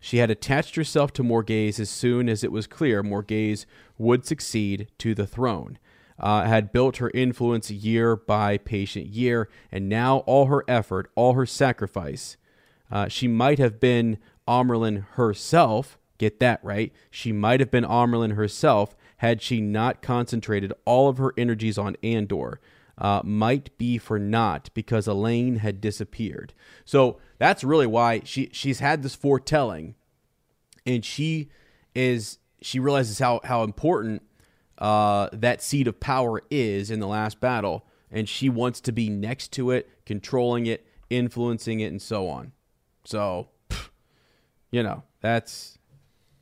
She had attached herself to Morgase as soon as it was clear Morgase would succeed to the throne. Uh, had built her influence year by patient year, and now all her effort, all her sacrifice, uh, she might have been Amyrlin herself. Get that right. She might have been Amyrlin herself had she not concentrated all of her energies on Andor. Uh, might be for naught because Elayne had disappeared. So that's really why she she's had this foretelling, and she is she realizes how how important uh, that seat of power is in the last battle, and she wants to be next to it, controlling it, influencing it, and so on. So, you know, that's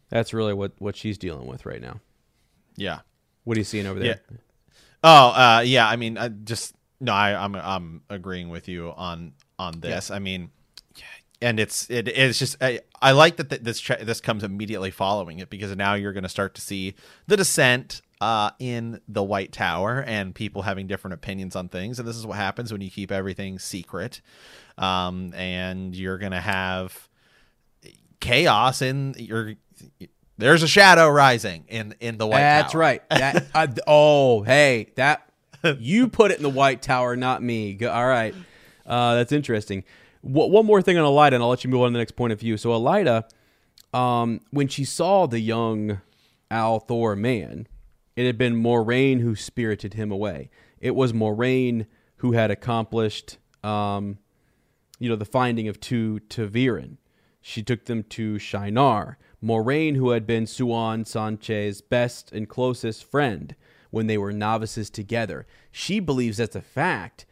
that's really what what she's dealing with right now. Yeah. What are you seeing over there? Oh, uh, yeah. I mean, I just No, I, I'm I'm agreeing with you on on this. I mean, and it's it is just I, I like that th- this this comes immediately following it because now you're going to start to see the descent uh, in the White Tower and people having different opinions on things, and this is what happens when you keep everything secret, um, and you're going to have chaos in your. There's a shadow rising in in the White That's Tower. right. That [laughs] I, oh, hey, that you put it in the White Tower, not me. Go, all right, uh, that's interesting. W- one more thing on Elaida, and I'll let you move on to the next point of view. So Elaida, um, when she saw the young al'Thor man, it had been Moiraine who spirited him away. It was Moiraine who had accomplished, um, you know, the finding of two ta'veren. She took them to Shienar. Moiraine, who had been Siuan Sanche's best and closest friend when they were novices together. She believes that's a fact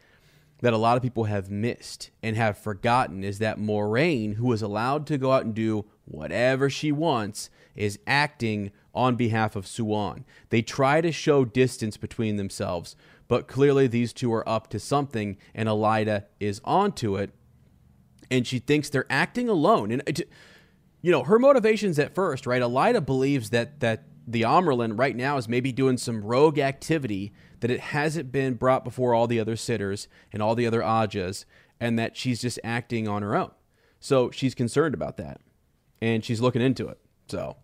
that a lot of people have missed and have forgotten is that Moiraine, who is allowed to go out and do whatever she wants, is acting on behalf of Siuan. They try to show distance between themselves, but clearly these two are up to something, and Elaida is onto it, and she thinks they're acting alone. And you know, her motivations at first, right? Elaida believes that that the Amyrlin right now is maybe doing some rogue activity that it hasn't been brought before all the other sitters and all the other Ajahs, and that she's just acting on her own. So she's concerned about that, and she's looking into it. So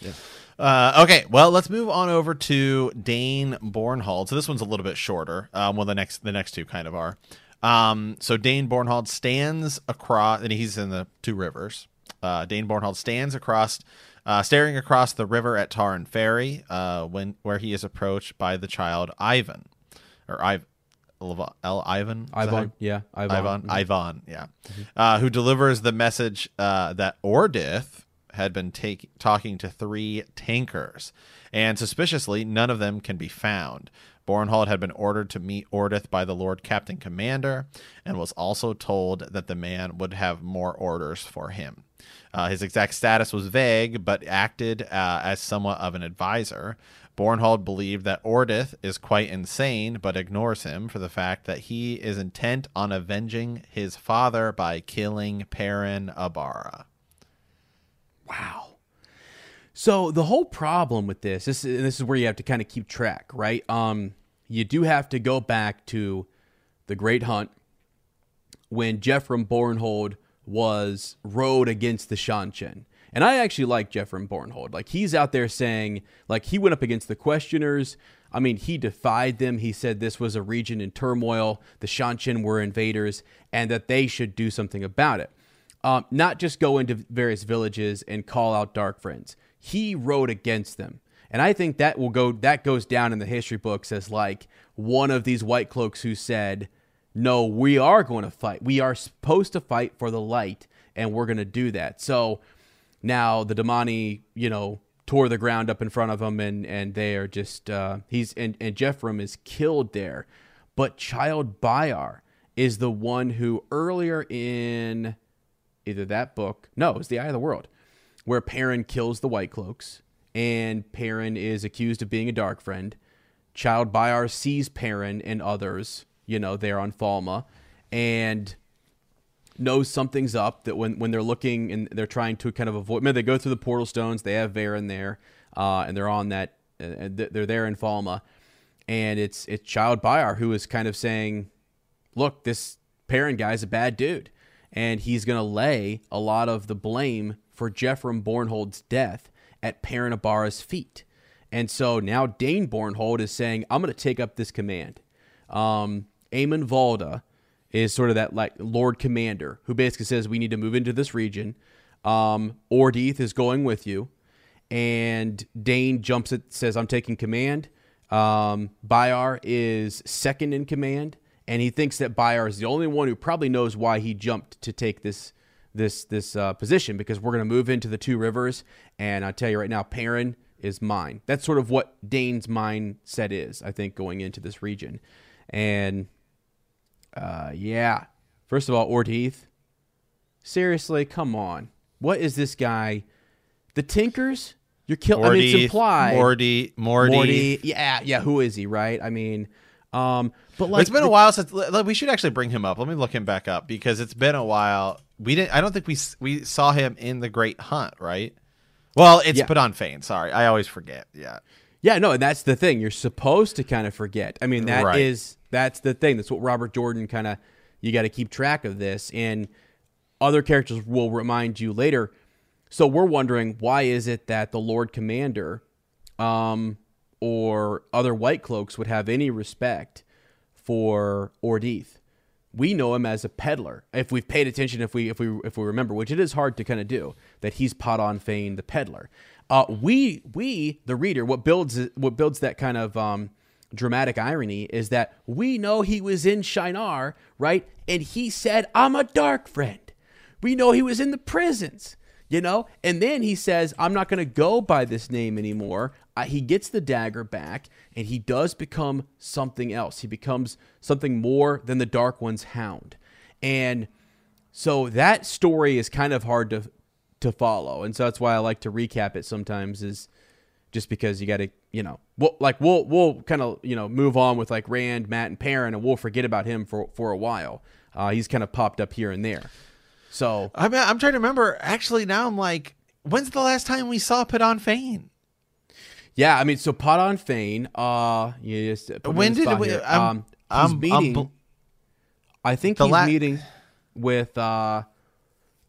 Yeah. Uh, okay, well, let's move on over to Dain Bornhald. So this one's a little bit shorter. Um, well, the next the next two kind of are. Um, so Dain Bornhald stands across, and he's in the two rivers. Uh, Dain Bornhald stands across, uh, staring across the river at Taran Ferry, uh, when where he is approached by the child Ivan, or Ivan, El Ivan, Is that how Ivan, yeah, Ivan, Ivan, Mhm. Ivan, yeah, uh, who delivers the message uh, that Ordeith had been take, talking to three tankers, and suspiciously, none of them can be found. Bornhald had been ordered to meet Ordeith by the Lord Captain Commander, and was also told that the man would have more orders for him. Uh, his exact status was vague, but acted uh, as somewhat of an advisor. Bornhald believed that Ordeith is quite insane, but ignores him for the fact that he is intent on avenging his father by killing Perrin Aybara. Wow. So the whole problem with this, this this is where you have to kind of keep track, right? Um, you do have to go back to the Great Hunt when Geofram Bornhald was rode against the Seanchan. And I actually like Geofram Bornhald. Like he's out there saying, like he went up against the questioners. I mean, he defied them. He said this was a region in turmoil. The Seanchan were invaders, and that they should do something about it. Um, not just go into various villages and call out dark friends. He rode against them. And I think that will go that goes down in the history books as like one of these white cloaks who said, "No, we are going to fight. We are supposed to fight for the light and we're going to do that." So now the damane, you know, tore the ground up in front of him and and they are just uh he's and and Geofram is killed there. But Child Byar is the one who earlier in either that book, no, it's the Eye of the World, where Perrin kills the White Cloaks, and Perrin is accused of being a Dark Friend. Child Byar sees Perrin and others, you know, there on Falme, and knows something's up. That when when they're looking and they're trying to kind of avoid, remember they go through the portal stones. They have Verin there, uh, and they're on that. Uh, they're there in Falme, and it's it's Child Byar who is kind of saying, "Look, this Perrin guy's a bad dude." and he's going to lay a lot of the blame for Geofram Bornhald's death at Perrin Aybara's feet. And so now Dain Bornhald is saying, I'm going to take up this command. Um, Eamon Valda is sort of that like Lord Commander who basically says, We need to move into this region. Um, Ordeith is going with you. And Dain jumps it, says, I'm taking command. Um, Byar is second in command and he thinks that Byar is the only one who probably knows why he jumped to take this this this uh, position because we're going to move into the two rivers, and I tell you right now, Perrin is mine. That's sort of what Dane's mindset is, I think, going into this region, and uh, yeah. First of all, Ordeith, seriously, come on, what is this guy? The Tinkers, you're killing. I mean, it's Morty, implied. Morty, Morty, Morty. Yeah, yeah. Who is he, right? I mean, Um, but like it's been a while since we should actually bring him up. Let me look him back up because it's been a while. We didn't. I don't think we we saw him in the Great Hunt, right? Well, it's Yeah. Padan Fain. Sorry, I always forget. Yeah, Yeah, no, and that's the thing. You're supposed to kind of forget. I mean, that is Right. that's the thing. That's what Robert Jordan kind of you got to keep track of this and other characters will remind you later. So we're wondering why is it that the Lord Commander um or other white cloaks would have any respect for Ordeith. We know him as a peddler. If we've paid attention, if we if we if we remember, which it is hard to kind of do, that he's Padan Fain, the peddler. Uh, we we the reader, what builds what builds that kind of um, dramatic irony is that we know he was in Shienar, right? And he said, "I'm a dark friend." We know he was in the prisons, you know? And then he says, I'm not going to go by this name anymore. Uh, he gets the dagger back and he does become something else. He becomes something more than the Dark One's hound. And so that story is kind of hard to to follow. And so that's why I like to recap it sometimes is just because you got to, you know, we'll, like we'll we'll kind of, you know, move on with like Rand, Mat and Perrin and we'll forget about him for for a while. Uh, he's kind of popped up here and there. So I mean, I'm trying to remember. Actually, now I'm like, when's the last time we saw Padan Fain? Yeah, I mean, so Padan Fain, uh, you just When did we? here. I'm, um, he's I'm, I'm meeting. bl- I think the he's la- meeting with uh,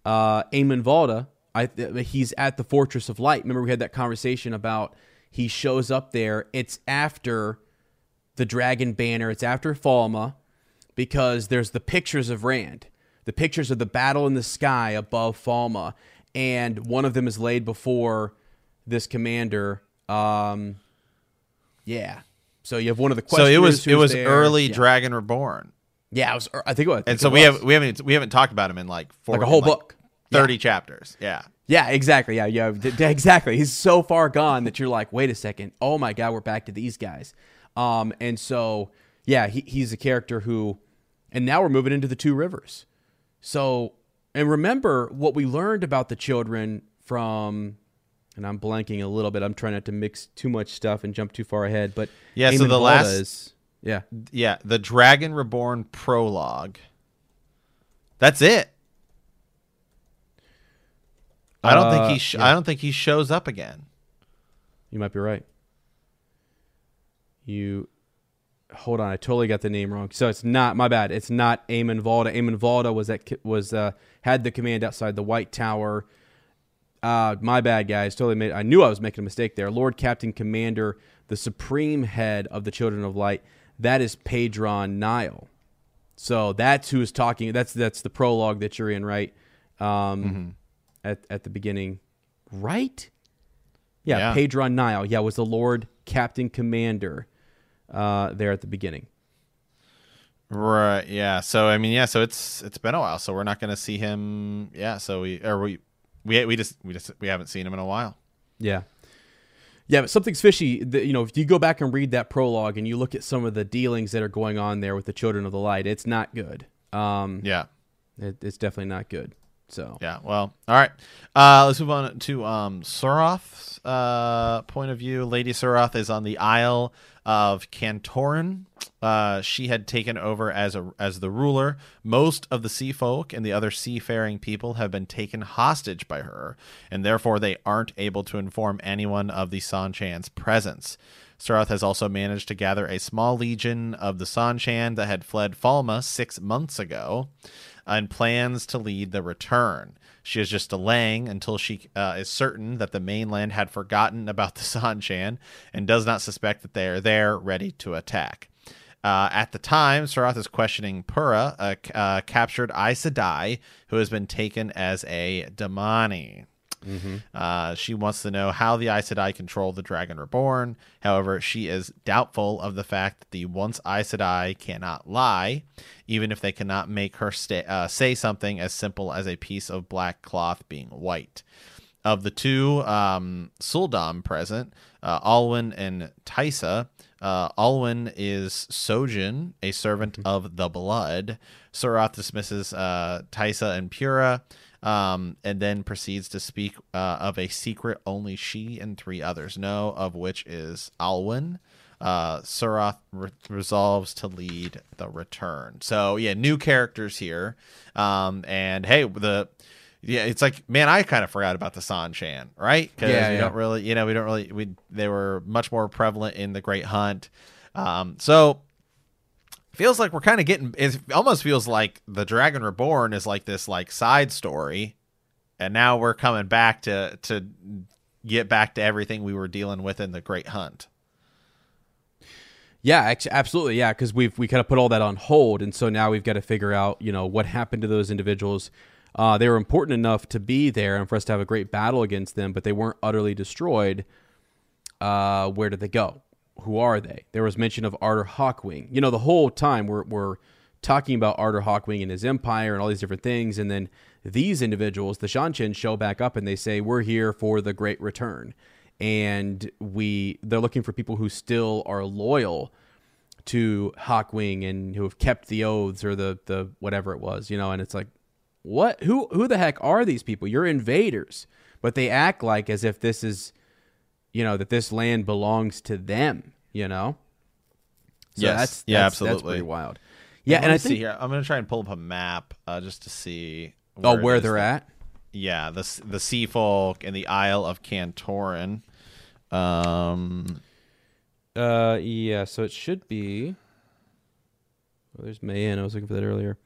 uh, Eamon Valda. I he's at the Fortress of Light. Remember, we had that conversation about he shows up there. It's after the Dragon Banner. It's after Falme because there's the pictures of Rand, the pictures of the battle in the sky above Falme, and one of them is laid before this commander. Um, yeah. So you have one of the questions. so it was it was there. early Yeah. Dragon Reborn, Yeah, it was. I think it was. I and so we was. have we haven't we haven't talked about him in like four, Like a whole in, book. thirty chapters. Yeah, Yeah, exactly. Yeah, yeah, exactly. He's so far gone that you're like, wait a second. Oh my god, we're back to these guys. Um, and so yeah, he, he's a character who, and now we're moving into the two rivers. So, and remember what we learned about the children from, and I'm blanking a little bit. I'm trying not to mix too much stuff and jump too far ahead. But Yeah, so the Valda last- is, yeah, yeah. The Dragon Reborn prologue. That's it. I don't Uh, think he. Sh- yeah. I don't think he shows up again. You might be right. You hold on, I totally got the name wrong. So it's not my bad. It's not Eamon Valda. Eamon Valda was at was uh, had the command outside the White Tower. Uh, my bad, guys. Totally made. I knew I was making a mistake there. Lord Captain Commander, the supreme head of the Children of Light. That is Pedron Niall. So that's who is talking. That's that's the prologue that you're in, right? Um, At at the beginning, right? Yeah, Yeah. Pedron Niall. Yeah, was the Lord Captain Commander uh, there at the beginning. Right. Yeah. So I mean, yeah. So it's it's been a while. So we're not going to see him. Yeah. So we or we we we just we just we haven't seen him in a while. Yeah. Yeah, but something's fishy. The, you know, if you go back and read that prologue and you look at some of the dealings that are going on there with the Children of the Light, it's not good. Um, Yeah. it, it's definitely not good. So Yeah. Well. All right. Uh, let's move on to um Suroth's uh point of view. Lady Suroth is on the Isle of Cantorin. Uh, she had taken over as a as the ruler. Most of the sea folk and the other seafaring people have been taken hostage by her, and therefore they aren't able to inform anyone of the Seanchan's presence. Suroth has also managed to gather a small legion of the Seanchan that had fled Falma six months ago, and plans to lead the return. She is just delaying until she uh, is certain that the mainland had forgotten about the [laughs] Seanchan and does not suspect that they are there, ready to attack. Uh, at the time, Suroth is questioning Pura, a uh, captured Aes Sedai, who has been taken as a damane. Uh, she wants to know how the Aes Sedai control the Dragon Reborn. However, she is doubtful of the fact that the once Aes Sedai cannot lie, even if they cannot make her sta uh, say something as simple as a piece of black cloth being white. Of the two um, sul'dam present, uh, Alwyn and Tysa, uh, Alwyn is so'jhin, a servant of the blood. Suroth dismisses uh, Tysa and Pura, um, and then proceeds to speak uh, of a secret only she and three others know, of which is Alwyn, uh, Suroth re- resolves to lead the return. So yeah, new characters here. Um, and hey, the yeah, it's like man, I kind of forgot about the San-Shan, right? Because Yeah, we yeah. don't really, you know, we don't really, we they were much more prevalent in the Great Hunt. Um, so feels like we're kind of getting. It almost feels like the Dragon Reborn is like this like side story, and now we're coming back to to get back to everything we were dealing with in the Great Hunt. Yeah, absolutely. Yeah, because we've we kind of put all that on hold, and so now we've got to figure out, you know, what happened to those individuals. Uh, they were important enough to be there and for us to have a great battle against them, but they weren't utterly destroyed. Uh, where did they go? Who are they? There was mention of Arthur Hawkwing. You know, the whole time we're we're talking about Arthur Hawkwing and his empire and all these different things, and then these individuals, the Seanchan, show back up and they say, "We're here for the Great Return." and we they're looking for people who still are loyal to Hawkwing and who have kept the oaths or the the whatever it was, you know, and it's like what who who the heck are these people? You're invaders. But they act like as if this is you know that this land belongs to them, you know? So Yes. that's, Yeah, that's- That's absolutely. pretty wild. Yeah, and me I see think here. I'm gonna try and pull up a map uh, just to see. oh it where they're at. Yeah, the the Sea Folk and the Isle of Cantorin. Um, Uh, yeah. So it should be. Oh, there's Mayene. I was looking for that earlier.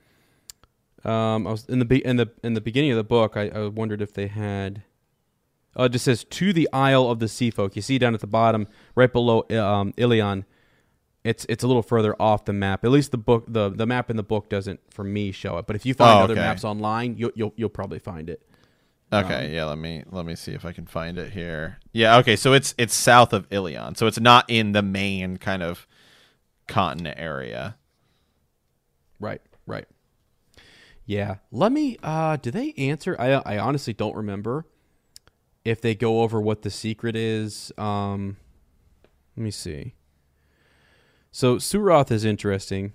Um, I was in the be- in the in the beginning of the book. I, I wondered if they had. It just says to the Isle of the Sea Folk. You see down at the bottom, right below um, Illian. It's it's a little further off the map. At least the book the the map in the book doesn't for me show it. But if you find Oh, other okay. maps online, you'll you'll you'll probably find it. Okay, yeah, let me let me see if I can find it here. Yeah, okay, so it's it's south of Illian. So it's not in the main kind of continent area. Right, right. Yeah. Let me uh do they answer? I I honestly don't remember if they go over what the secret is. Um let me see. So Suroth is interesting.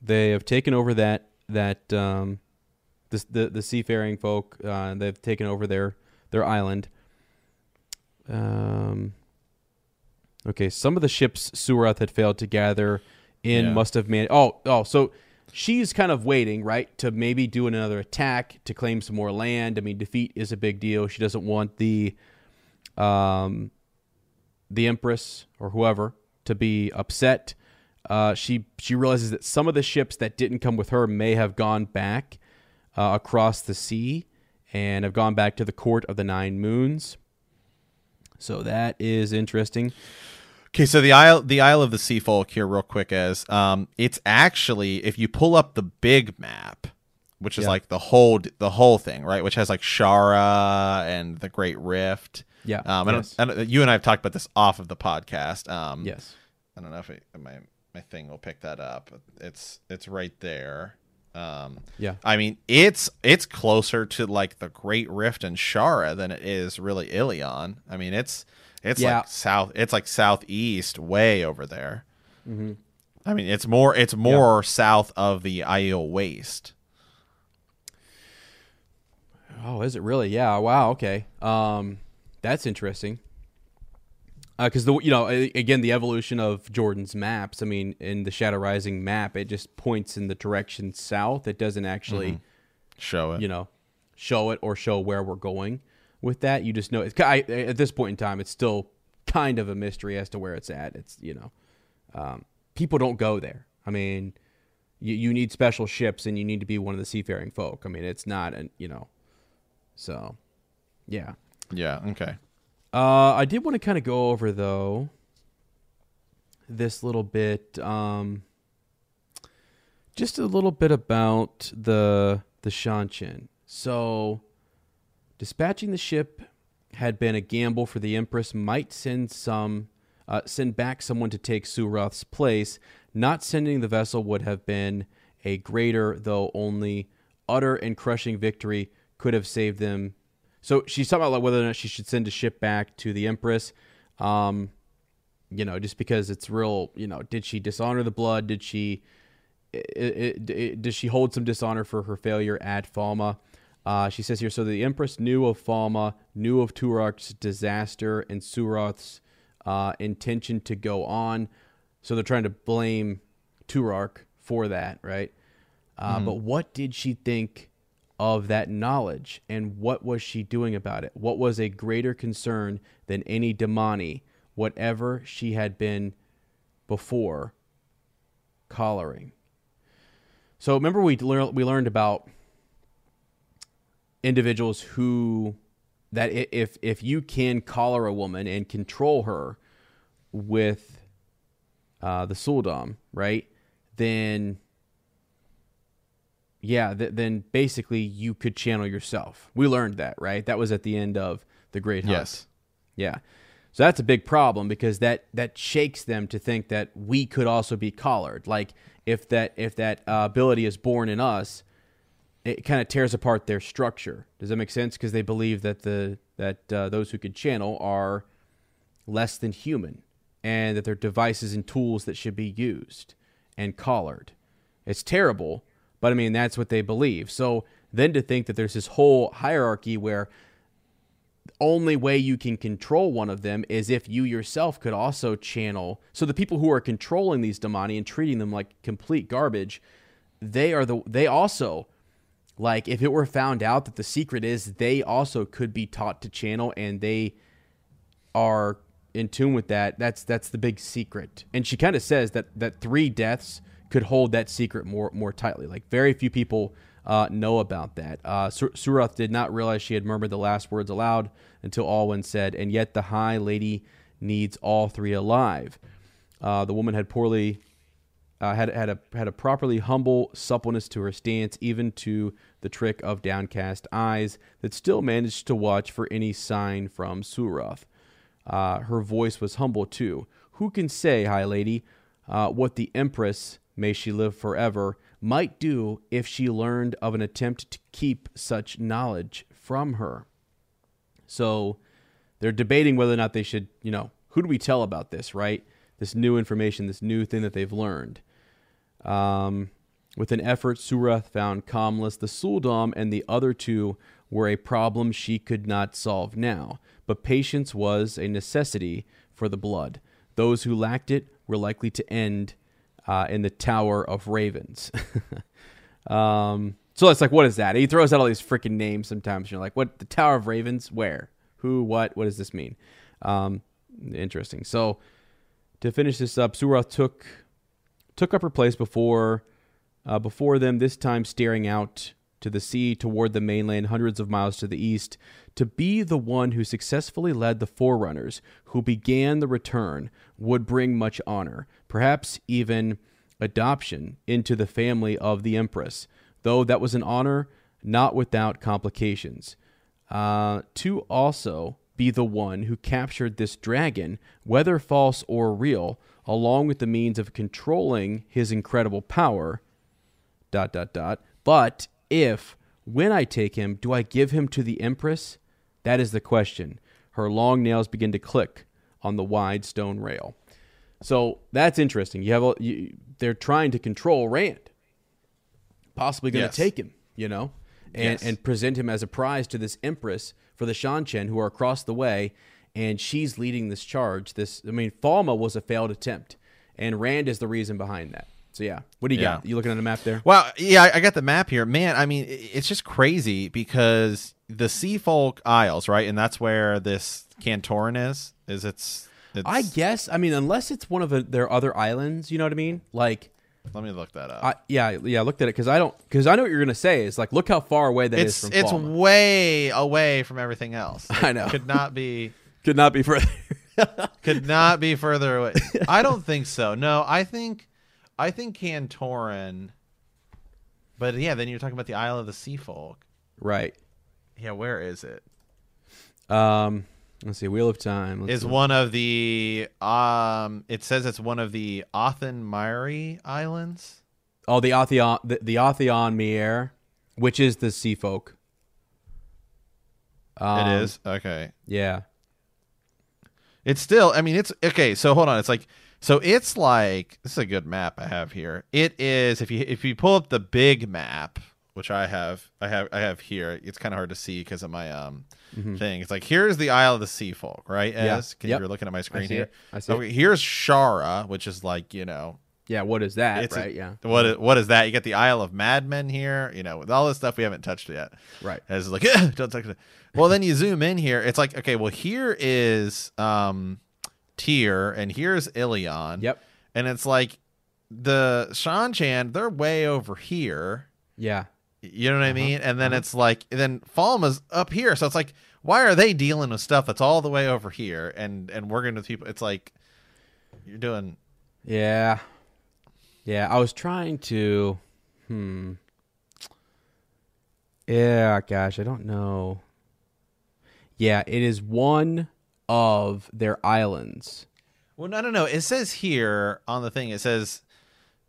They have taken over that that um the the, the seafaring folk uh they've taken over their their island. Um Okay, some of the ships Suroth had failed to gather in Yeah. must have man. Oh, oh, so she's kind of waiting, right, to maybe do another attack to claim some more land. I mean, defeat is a big deal. She doesn't want the, um, the empress or whoever to be upset. Uh, she she realizes that some of the ships that didn't come with her may have gone back uh, across the sea and have gone back to the court of the nine moons. So that is interesting. Okay, so the Isle the Isle of the Sea Folk here real quick as um it's actually if you pull up the big map, which is Yeah. like the whole the whole thing, right? Which has like Shara and the Great Rift. Yeah, Um yes. I don't- you and I have talked about this off of the podcast. Um Yes. I don't know if it, my my thing will pick that up. It's it's right there. Um, Yeah. I mean, it's it's closer to like the Great Rift and Shara than it is really Illian. I mean, it's it's Yeah. like south. It's like southeast, way over there. Mm-hmm. I mean, it's more it's more south of the Aiel Waste. Oh, is it really? Yeah. Wow. Okay. Um, that's interesting. Uh, because the you know again the evolution of Jordan's maps. I mean, in the Shadow Rising map, it just points in the direction south. It doesn't actually mm-hmm. Show it. you know show it or show where we're going with that. You just know it's, I, at this point in time, it's still kind of a mystery as to where it's at. It's you know um, people don't go there. I mean, you you need special ships and you need to be one of the seafaring folk. I mean, it's not an you know so, yeah. yeah. Okay. Uh, I did want to kind of go over though this little bit, um, just a little bit about the the Seanchan. So, dispatching the ship had been a gamble for the Empress. Might send some, uh, send back someone to take Suroth's place. Not sending the vessel would have been a greater, though only utter and crushing victory could have saved them. So she's talking about whether or not she should send a ship back to the Empress. Um, you know, just because it's real. You know, did she dishonor the blood? Did she? i i i does she hold some dishonor for her failure at Falme? Uh, she says here, so the Empress knew of Falme, knew of Turak's disaster and Suroth's uh, intention to go on. So they're trying to blame Turak for that, right? Uh, But what did she think of that knowledge, and what was she doing about it? What was a greater concern than any damane, whatever she had been before collaring? So remember we lear- we learned about individuals who that if if you can collar a woman and control her with uh, the sul'dam, right? Then yeah, th- then basically you could channel yourself. We learned that, right? That was at the end of the Great Hunt. Yes. Yeah. So that's a big problem because that that shakes them to think that we could also be collared. Like if that if that uh, ability is born in us, it kind of tears apart their structure. Does that make sense? Because they believe that the that uh, those who could channel are less than human, and that they're devices and tools that should be used and collared. It's terrible, but I mean that's what they believe. So then to think that there's this whole hierarchy where the only way you can control one of them is if you yourself could also channel. So the people who are controlling these damane and treating them like complete garbage, they are the they also like if it were found out that the secret is they also could be taught to channel and they are in tune with that. That's that's the big secret. And she kind of says that that three deaths could hold that secret more more tightly. Like very few people uh, know about that. Uh, Sur- Suroth did not realize she had murmured the last words aloud until Alwhin said, "And yet the High Lady needs all three alive." Uh, the woman had poorly uh, had had a had a properly humble suppleness to her stance, even to the trick of downcast eyes that still managed to watch for any sign from Suroth. Uh, her voice was humble too. Who can say, High Lady, uh, what the Empress, may she live forever, might do if she learned of an attempt to keep such knowledge from her? So they're debating whether or not they should, you know, who do we tell about this, right? This new information, this new thing that they've learned. Um, with an effort, Suroth found calmless. The sul'dam and the other two were a problem she could not solve now, but patience was a necessity for the blood. Those who lacked it were likely to end uh, in the Tower of Ravens. [laughs] um, so it's like, what is that? He throws out all these freaking names sometimes. You're like, what? The Tower of Ravens? Where? Who? What? What does this mean? Um, interesting. So to finish this up, Suroth took took up her place before uh, before them, this time staring out to the sea toward the mainland hundreds of miles to the east, to be the one who successfully led the forerunners who began the return would bring much honor, perhaps even adoption into the family of the Empress, though that was an honor not without complications. Uh, to also be the one who captured this dragon, whether false or real, along with the means of controlling his incredible power. Dot dot dot. But if, when I take him, do I give him to the Empress? That is the question. Her long nails begin to click on the wide stone rail. So that's interesting. You have a, you, they're trying to control Rand, possibly going to Yes. take him, you know, and Yes. and present him as a prize to this Empress for the Seanchan who are across the way, and she's leading this charge. This, I mean, Falme was a failed attempt, and Rand is the reason behind that. So yeah, what do you got? You looking at the map there? Well, yeah, I- got the map here. Man, I mean, it's just crazy because the Sea Folk Isles, right? And that's where this Cantorin is. Is it's, it's I guess. I mean, unless it's one of the, their other islands, you know what I mean? Like, Let me look that up. I, yeah, yeah. I looked at it because I don't because I know what you're gonna say. Is like, look how far away that is it's from it's Falme. way away from everything else. [laughs] I know. Could not be [laughs] Could not be further. [laughs] could not be further away. I don't think so. No, I think I think Cantorin. But yeah, then you're talking about the Isle of the Sea Folk. right. Yeah, where is it? Um. Let's see. Wheel of Time Let's Is see. one of the um it says it's one of the Atha'an Miere Islands. Oh, the Atha'an, the, the Atha'an Miere, which is the sea folk. Um, it is. Okay. Yeah. It's still I mean it's okay, so hold on. It's like so it's like this is a good map I have here. It is if you if you pull up the big map, which I have, I have, I have here. It's kind of hard to see because of my um Mm-hmm. thing. It's like here's the Isle of the Sea Folk, right? Yeah. As can Yep. you're looking at my screen see here. it. I see okay, here's Shara, which is like you know Yeah, what is that? it's a- right. yeah. What is, what is that? You got the Isle of Madmen here, you know, with all this stuff we haven't touched yet. Right. As like [laughs] don't touch it. Well, then you zoom in here. It's like okay, well here is um Tear and here's Illian. Yep. And it's like the Seanchan, they're way over here. Yeah. You know what I Uh-huh. mean? And then it's like then Falme's up here. So it's like, why are they dealing with stuff that's all the way over here and and working with people? It's like you're doing Yeah. Yeah, I was trying to hmm. Yeah, gosh, I don't know. Yeah, it is one of their islands. Well, no, no, no. It says here on the thing, it says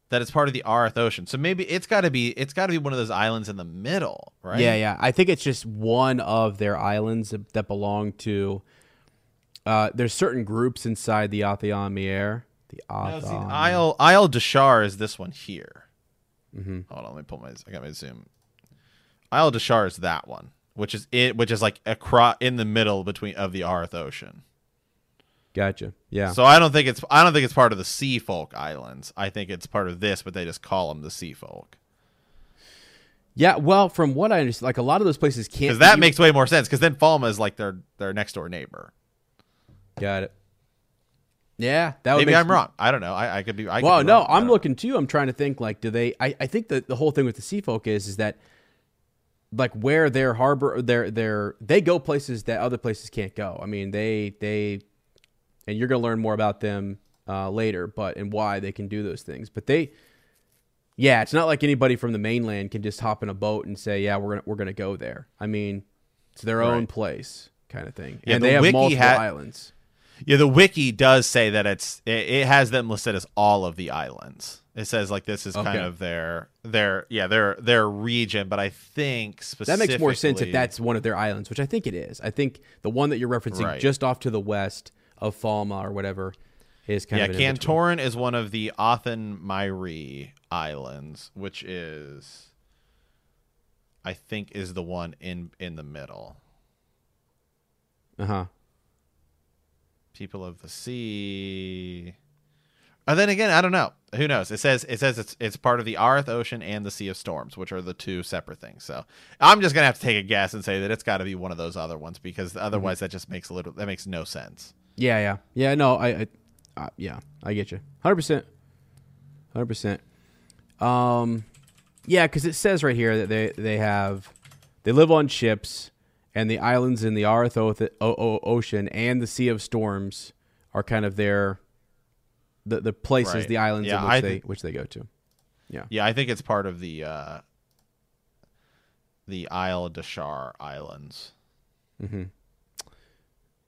that it's part of the Aryth Ocean. So maybe it's got to be it's got to be one of those islands in the middle, right? Yeah, yeah. I think it's just one of their islands that, belong to uh there's certain groups inside the Atha'an Miere. The No, see, Isle Aile Dashar is this one here. Mm-hmm. Hold on, let me pull my. I got my zoom. Aile Dashar is that one, which is it, which is like across in the middle between of the Aryth Ocean. Gotcha. Yeah. So I don't think it's I don't think it's part of the Sea Folk Islands. I think it's part of this, but they just call them the Sea Folk yeah, well, from what I understand, like a lot of those places can't because that be- makes way more sense. Because then Falma is like their their next door neighbor. Got it. Yeah, that would Maybe make I'm wrong. I don't know. I, I could be. I could Well, be no, wrong. I'm looking too. I'm trying to think like, do they? I, I think that the whole thing with the sea folk is is that like where their harbor, their their they go places that other places can't go. I mean, they they, and you're gonna learn more about them uh, later, but and why they can do those things. But they, yeah, it's not like anybody from the mainland can just hop in a boat and say, yeah, we're gonna we're gonna go there. I mean, it's their own place kind of thing, Yeah, and the they have multiple ha- islands. Yeah, the wiki does say that it's it, it has them listed as all of the islands. It says like this is kind of their their yeah their their region, but I think specifically. That makes more sense if that's one of their islands, which I think it is. I think the one that you're referencing Right. just off to the west of Falme or whatever is kind yeah. of in-between. Cantorin is one of the Atha'an Miere islands, which is I think is the one in in the middle. Uh-huh. People of the sea. And then again, I don't know. Who knows? It says it says it's it's part of the Aryth Ocean and the Sea of Storms, which are the two separate things. So I'm just gonna have to take a guess and say that it's got to be one of those other ones because otherwise Mm-hmm. that just makes a little that makes no sense. Yeah, yeah. Yeah, no, I, I uh, yeah, I get you. 100%. 100%. Um yeah, cuz it says right here that they they have they live on ships and the islands in the Aryth Ocean and the Sea of Storms are kind of their the the places, Right. the islands Yeah, in which they which they go to. Yeah. Yeah, I think it's part of the uh, the Aile Dashar Islands.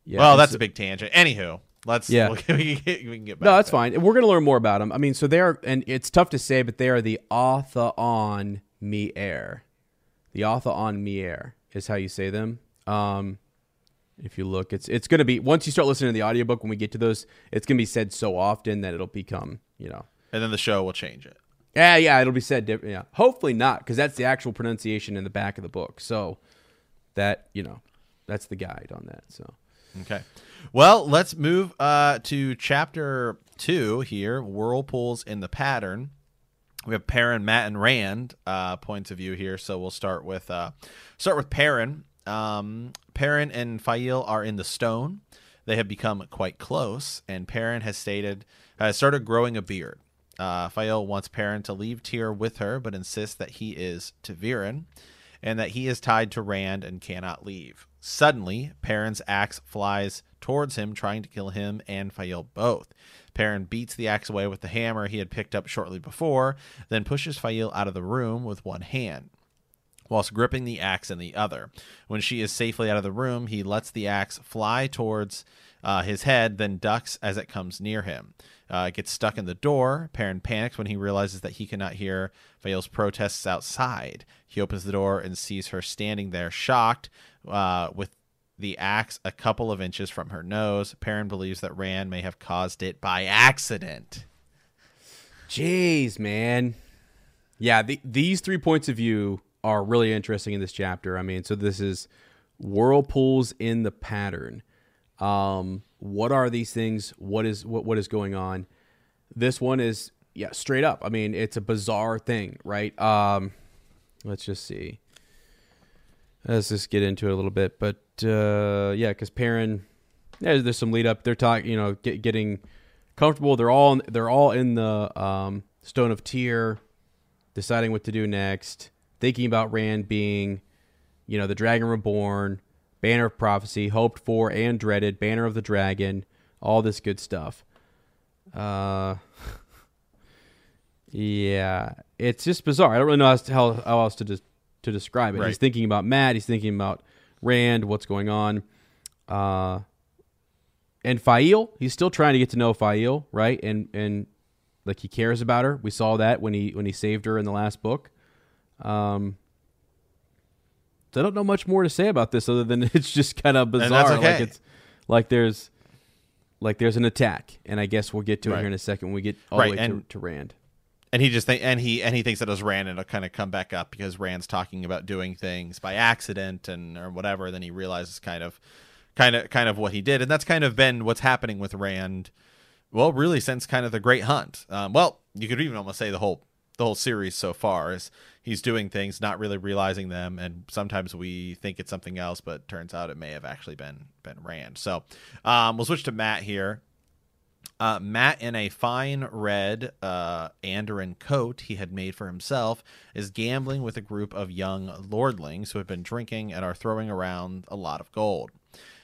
Yeah, well, that's a big tangent. Anywho, let's Yeah. [laughs] we can get, we can get back. No, that's fine. We're going to learn more about them. I mean, so they're, and it's tough to say, but they are the Atha'an Miere. The Atha'an Miere is how you say them. Um, if you look, it's it's going to be once you start listening to the audiobook when we get to those, it's going to be said so often that it'll become, you know, And then the show will change it. yeah, yeah, it'll be said different. Yeah, hopefully not, because that's the actual pronunciation in the back of the book. So that you know, that's the guide on that. So Okay. Well, let's move uh, to chapter two here Whirlpools in the Pattern. We have Perrin, Mat, and Rand uh, points of view here. So we'll start with uh, start with Perrin. Um, Perrin and Faile are in the stone. They have become quite close, and Perrin has stated has started growing a beard. Uh, Faile wants Perrin to leave Tear with her, but insists that he is ta'veren and that he is tied to Rand and cannot leave. Suddenly, Perrin's axe flies towards him, trying to kill him and Faile both. Perrin beats the axe away with the hammer he had picked up shortly before, then pushes Faile out of the room with one hand whilst gripping the axe in the other. When she is safely out of the room, he lets the axe fly towards uh, his head, then ducks as it comes near him. Uh, it gets stuck in the door. Perrin panics when he realizes that he cannot hear Faile's protests outside. He opens the door and sees her standing there, shocked, uh, with the axe a couple of inches from her nose. Perrin believes that Rand may have caused it by accident. Jeez, man. Yeah, the, these three points of view are really interesting in this chapter. I mean, so this is whirlpools in the pattern. Um, what are these things? What is what what is going on? This one is yeah, straight up. I mean, it's a bizarre thing, right? Um, let's just see. Let's just get into it a little bit, but uh, yeah, because Perrin, yeah, there's some lead up. They're talking, you know, get, getting comfortable. They're all they're all in the um, Stone of Tear, deciding what to do next, thinking about Rand being, you know, the Dragon Reborn, Banner of Prophecy, hoped for and dreaded, Banner of the Dragon, all this good stuff. Uh, [laughs] yeah, it's just bizarre. I don't really know how else to just to describe it. Right. He's thinking about Mat. He's thinking about Rand. What's going on? Uh, and Faile, he's still trying to get to know Faile, right? And and like he cares about her. We saw that when he when he saved her in the last book. Um, so I don't know much more to say about this other than [laughs] it's just kind of bizarre. okay. Like it's like there's like there's an attack, and I guess we'll get to it here in a second when we get all Right, the way to, to Rand. And he just think and he and he thinks that it was Rand and it'll kind of come back up because Rand's talking about doing things by accident and or whatever. Then he realizes kind of kind of kind of what he did, and that's kind of been what's happening with Rand. Well, really, since kind of the Great Hunt. Um, well, you could even almost say the whole the whole series so far is he's doing things, not really realizing them, and sometimes we think it's something else, but turns out it may have actually been been Rand. So um, we'll switch to Mat here. Uh, Mat, in a fine red uh, Andoran coat he had made for himself, is gambling with a group of young lordlings who have been drinking and are throwing around a lot of gold.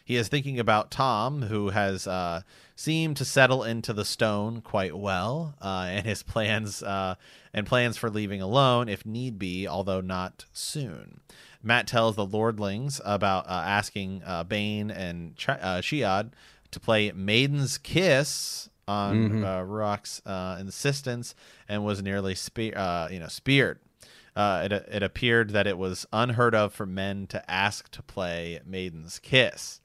He is thinking about Tom, who has uh, seemed to settle into the stone quite well, uh, and his plans uh, and plans for leaving alone if need be, although not soon. Mat tells the lordlings about uh, asking uh, Bain and Ch- Chiad to play Maiden's Kiss on uh, Rhuarc's uh, insistence and was nearly spe- uh, you know speared. Uh, it, it appeared that it was unheard of for men to ask to play Maiden's Kiss.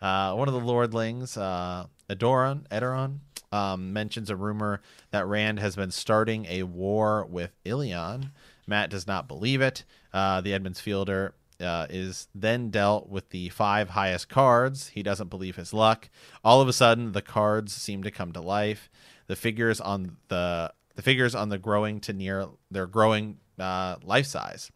Uh, one of the lordlings, uh, Adoran, Edorion, um, mentions a rumor that Rand has been starting a war with Illian. Mat does not believe it. Uh, the Emond's Fielder uh, is then dealt with the five highest cards. He doesn't believe his luck. All of a sudden, the cards seem to come to life. The figures on the the figures on the growing to near they're growing uh, life size.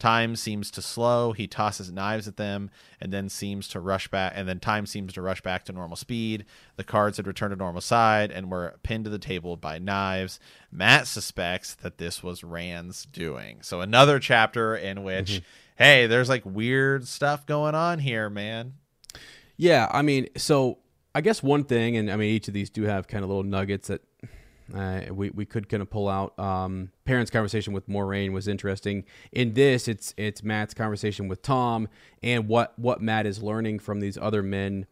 Time seems to slow. He tosses knives at them and then seems to rush back. And then time seems to rush back to normal speed. The cards had returned to normal side and were pinned to the table by knives. Mat suspects that this was Rand's doing. So another chapter in which, hey, there's like weird stuff going on here, man. Yeah, I mean, so I guess one thing, and I mean, each of these do have kind of little nuggets that uh, we we could kind of pull out. Um, parents' conversation with Moiraine was interesting. In this, it's it's Mat's conversation with Tom and what what Mat is learning from these other men.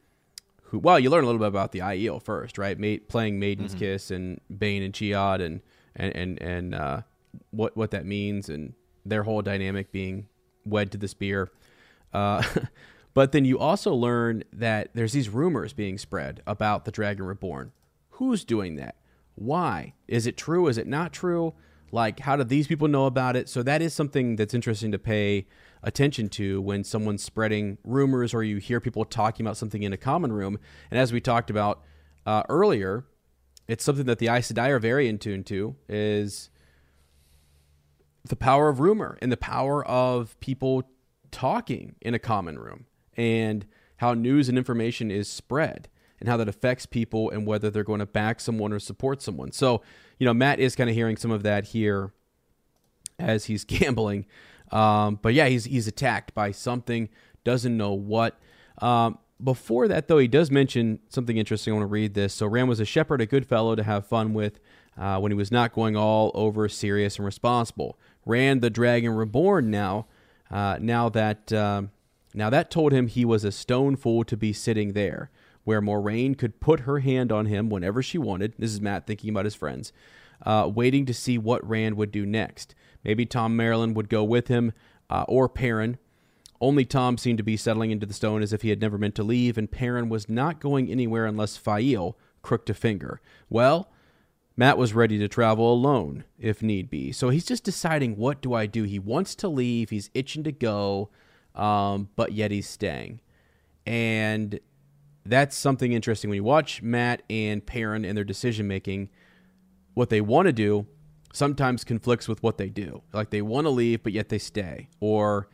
Who well, you learn a little bit about the Aiel first, right? Ma- playing Maiden's Kiss and Bain and Chiad and and and and uh, what what that means and their whole dynamic being wed to this beer. Uh, [laughs] but then you also learn that there's these rumors being spread about the Dragon Reborn. Who's doing that? Why? Is it true? Is it not true? Like, how do these people know about it? So that is something that's interesting to pay attention to when someone's spreading rumors or you hear people talking about something in a common room. And as we talked about uh, earlier, it's something that the Aes Sedai are very in tune to is the power of rumor and the power of people talking in a common room and how news and information is spread and how that affects people and whether they're going to back someone or support someone. So, you know, Mat is kind of hearing some of that here as he's [laughs] gambling. Um, but yeah, he's he's attacked by something, doesn't know what. Um, before that, though, he does mention something interesting. I want to read this. So, Rand was a shepherd, a good fellow to have fun with uh, when he was not going all over serious and responsible. Rand the Dragon Reborn now, uh, now that um, now that told him he was a stone fool to be sitting there, where Moiraine could put her hand on him whenever she wanted. This is Mat thinking about his friends, uh, waiting to see what Rand would do next. Maybe Thom Merrilin would go with him, uh, or Perrin. Only Tom seemed to be settling into the stone as if he had never meant to leave, and Perrin was not going anywhere unless Faile crooked a finger. Well, Mat was ready to travel alone if need be. So he's just deciding what do I do. He wants to leave. He's itching to go, um, but yet he's staying, and that's something interesting when you watch Mat and Perrin and their decision making. What they want to do sometimes conflicts with what they do. Like they want to leave, but yet they stay, or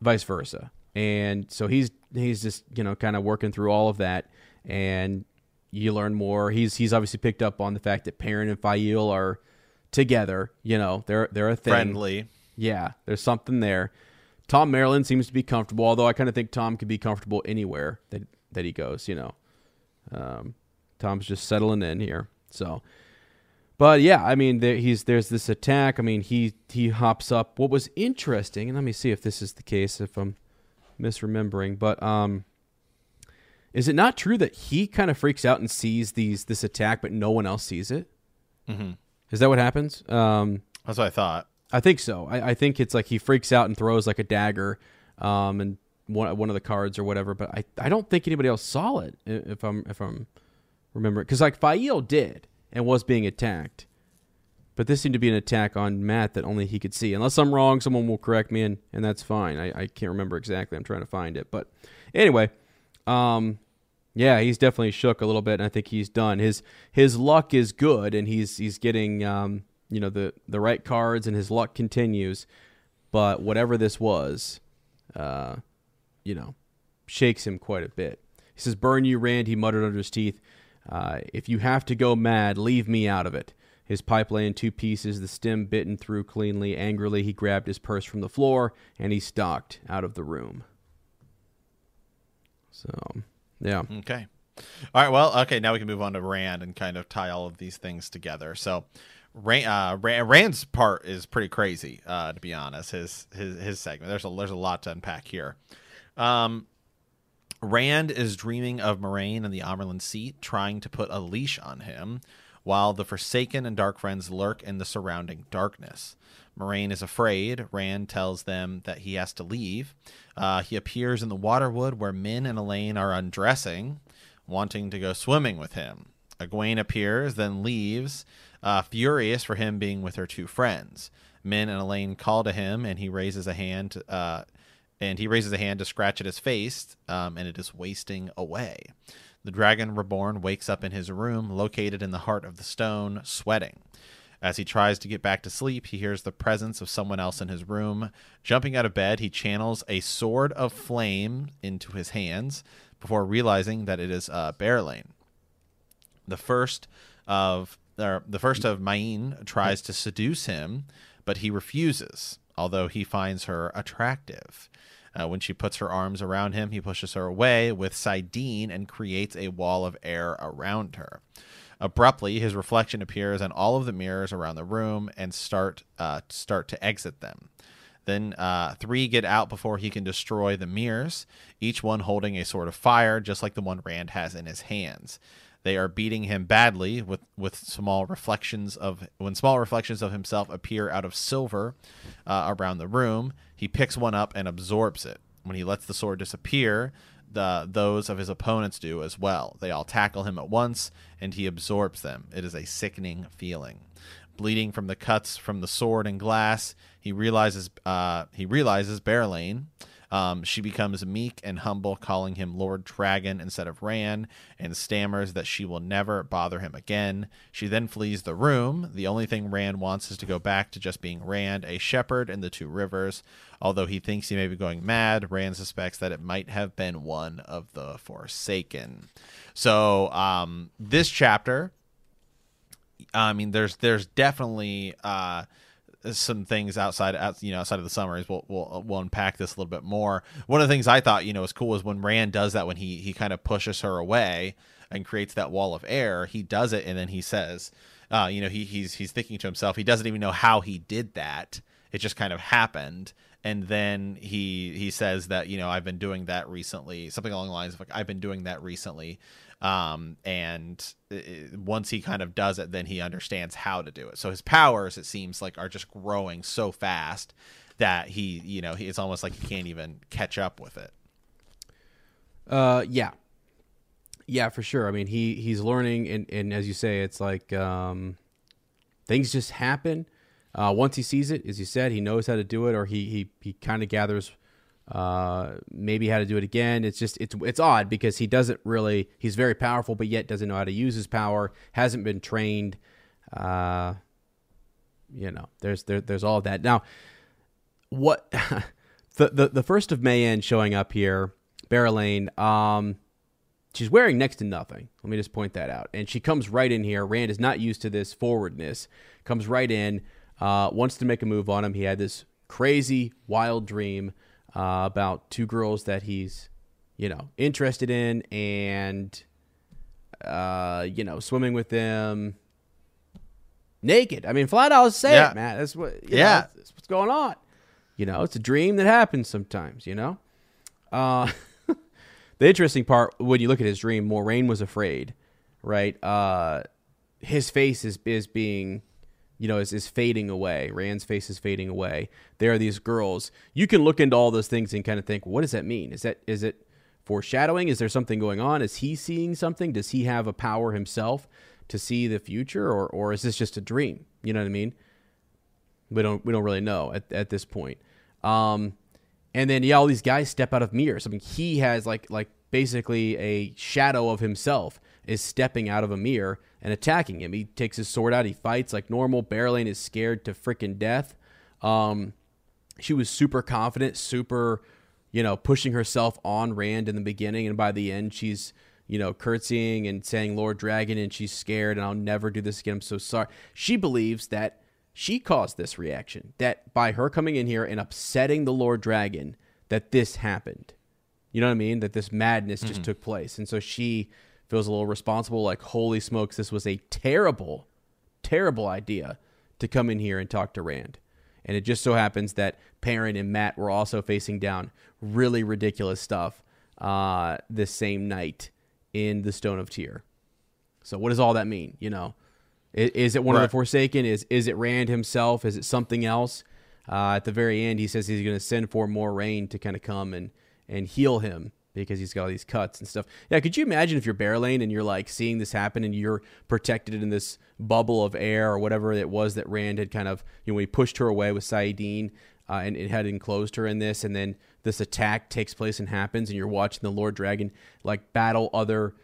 vice versa. And so he's he's just you know kind of working through all of that, and you learn more. He's he's obviously picked up on the fact that Perrin and Faile are together. You know they're they're a thing. Friendly. Yeah, there's something there. Thom Merrilin seems to be comfortable, although I kind of think Tom could be comfortable anywhere that that he goes. You know, um, Tom's just settling in here. So, but yeah, I mean, there, he's there's this attack. I mean, he he hops up. What was interesting, and let me see if this is the case, if I'm misremembering, but um, is it not true that he kind of freaks out and sees these this attack, but no one else sees it? Mm-hmm. Is that what happens? Um, That's what I thought. I think so. I, I think it's like he freaks out and throws like a dagger, um, and one one of the cards or whatever. But I, I don't think anybody else saw it. If I'm if I'm remembering, because like Faile did and was being attacked, but this seemed to be an attack on Mat that only he could see. Unless I'm wrong, someone will correct me, and and that's fine. I, I can't remember exactly. I'm trying to find it, but anyway, um, yeah, he's definitely shook a little bit, and I think he's done. His his luck is good, and he's he's getting um, you know the the right cards, and his luck continues. But whatever this was, uh, you know, shakes him quite a bit. He says, "Burn you, Rand." He muttered under his teeth. Uh, if you have to go mad, leave me out of it. His pipe lay in two pieces, the stem bitten through cleanly. Angrily, he grabbed his purse from the floor and he stalked out of the room. So, yeah. Okay. All right. Well, okay. Now we can move on to Rand and kind of tie all of these things together. So, Rand, uh, Rand, Rand's part is pretty crazy, uh, to be honest. His his his segment. There's a there's a lot to unpack here. Um, Rand is dreaming of Moiraine and the Amyrlin seat, trying to put a leash on him, while the Forsaken and Dark Friends lurk in the surrounding darkness. Moiraine is afraid. Rand tells them that he has to leave. Uh, he appears in the Waterwood where Min and Elayne are undressing, wanting to go swimming with him. Egwene appears, then leaves, uh, furious for him being with her two friends. Min and Elayne call to him, and he raises a hand. Uh, and he raises a hand to scratch at his face, um, and it is wasting away. The dragon reborn wakes up in his room, located in the heart of the stone, sweating. As he tries to get back to sleep, he hears the presence of someone else in his room. Jumping out of bed, he channels a sword of flame into his hands before realizing that it is uh, Berelain. The first of or the first of Mayene tries to seduce him, but he refuses, although he finds her attractive. Uh, when she puts her arms around him, he pushes her away with saidin and creates a wall of air around her. Abruptly, his reflection appears on all of the mirrors around the room and start uh, start to exit them. Then uh, three get out before he can destroy the mirrors, each one holding a sword of fire, just like the one Rand has in his hands. They are beating him badly with, with small reflections of when small reflections of himself appear out of silver uh, around the room. He picks one up and absorbs it. When he lets the sword disappear, the those of his opponents do as well. They all tackle him at once, and he absorbs them. It is a sickening feeling. Bleeding from the cuts from the sword and glass, he realizes uh, he realizes Berelain. Um, she becomes meek and humble, calling him Lord Dragon instead of Ran, and stammers that she will never bother him again. She then flees the room. The only thing Rand wants is to go back to just being Rand, a shepherd in the two rivers. Although he thinks he may be going mad, Rand suspects that it might have been one of the Forsaken. So, um, this chapter, I mean, there's there's definitely uh, some things outside, out, you know, outside of the summaries. We'll, we'll we'll unpack this a little bit more. One of the things I thought, you know, was cool was when Rand does that when he he kind of pushes her away and creates that wall of air. He does it, and then he says, uh, you know, he he's he's thinking to himself, he doesn't even know how he did that. It just kind of happened. And then he he says that you know I've been doing that recently, something along the lines of like I've been doing that recently, um, and it, once he kind of does it, then he understands how to do it. So his powers, it seems like, are just growing so fast that he, you know, he, it's almost like he can't even catch up with it. Uh, yeah, yeah, for sure. I mean, he he's learning, and and as you say, it's like um, things just happen. Uh, once he sees it, as you said, he knows how to do it, or he he he kind of gathers uh, maybe how to do it again. It's just it's it's odd because he doesn't really he's very powerful, but yet doesn't know how to use his power. Hasn't been trained. Uh, you know, there's there, there's all that now. What [laughs] the, the the first of Mayene showing up here, Berelain, um, she's wearing next to nothing. Let me just point that out. And she comes right in here. Rand is not used to this forwardness. Comes right in, uh, wants to make a move on him. He had this crazy, wild dream uh, about two girls that he's, you know, interested in, and uh, you know, swimming with them naked. I mean, flat out say Yeah. it, man. That's what. You Yeah. know, that's what's going on. You know, it's a dream that happens sometimes. You know. Uh, [laughs] the interesting part when you look at his dream, Moiraine was afraid, right? Uh, his face is is being, you know, is, is fading away. Rand's face is fading away. There are these girls. You can look into all those things and kind of think, what does that mean? Is that is it foreshadowing? Is there something going on? Is he seeing something? Does he have a power himself to see the future, or or is this just a dream? You know what I mean? We don't we don't really know at, at this point. Um, and then yeah, all these guys step out of mirrors. I mean, he has like like basically a shadow of himself is stepping out of a mirror and attacking him. He takes his sword out, he fights like normal. Berelain is scared to freaking death. Um, she was super confident, super, you know, pushing herself on Rand in the beginning, and by the end, she's you know curtsying and saying Lord Dragon, and she's scared, and I'll never do this again. I'm so sorry. She believes that she caused this reaction, that by her coming in here and upsetting the Lord Dragon, that this happened. You know what I mean? That this madness just took place, and so she feels a little responsible. Like, holy smokes, this was a terrible, terrible idea to come in here and talk to Rand. And it just so happens that Perrin and Mat were also facing down really ridiculous stuff uh, this same night in the Stone of Tear. So what does all that mean? You know, is, is it one of the Forsaken? Is is it Rand himself? Is it something else? Uh, at the very end, he says he's going to send for Moiraine to kind of come and and heal him because he's got all these cuts and stuff. Yeah, could you imagine if you're Berelain and you're like seeing this happen and you're protected in this bubble of air or whatever it was that Rand had kind of you know when he pushed her away with saidin uh, and it had enclosed her in this, and then this attack takes place and happens, and you're watching the Lord Dragon like battle other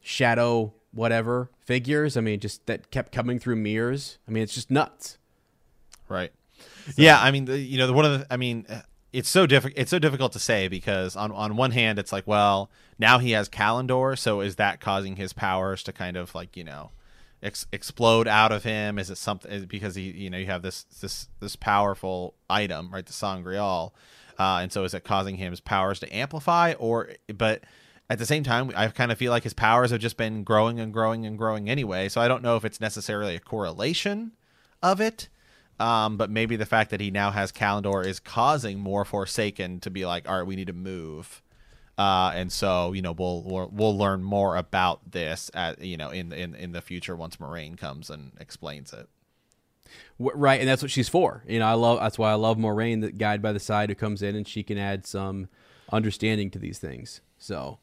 shadow whatever figures. I mean, just that kept coming through mirrors. I mean, it's just nuts. Right. Yeah, I mean, the, you know, the, one of the, I mean, it's so difficult. It's so difficult to say because on on one hand, it's like, well, now he has Callandor, so is that causing his powers to kind of like, you know, ex- explode out of him? Is it something because he, you know, you have this this this powerful item, right, the sa'angreal, uh, and so is it causing his powers to amplify, or but at the same time, I kind of feel like his powers have just been growing and growing and growing anyway. So I don't know if it's necessarily a correlation of it. Um, but maybe the fact that he now has Callandor is causing more Forsaken to be like, all right, we need to move. Uh, and so you know we'll, we'll we'll learn more about this at you know in in in the future once Moiraine comes and explains it. Right, and that's what she's for. You know, I love that's why I love Moiraine, the guide by the side who comes in and she can add some understanding to these things. So,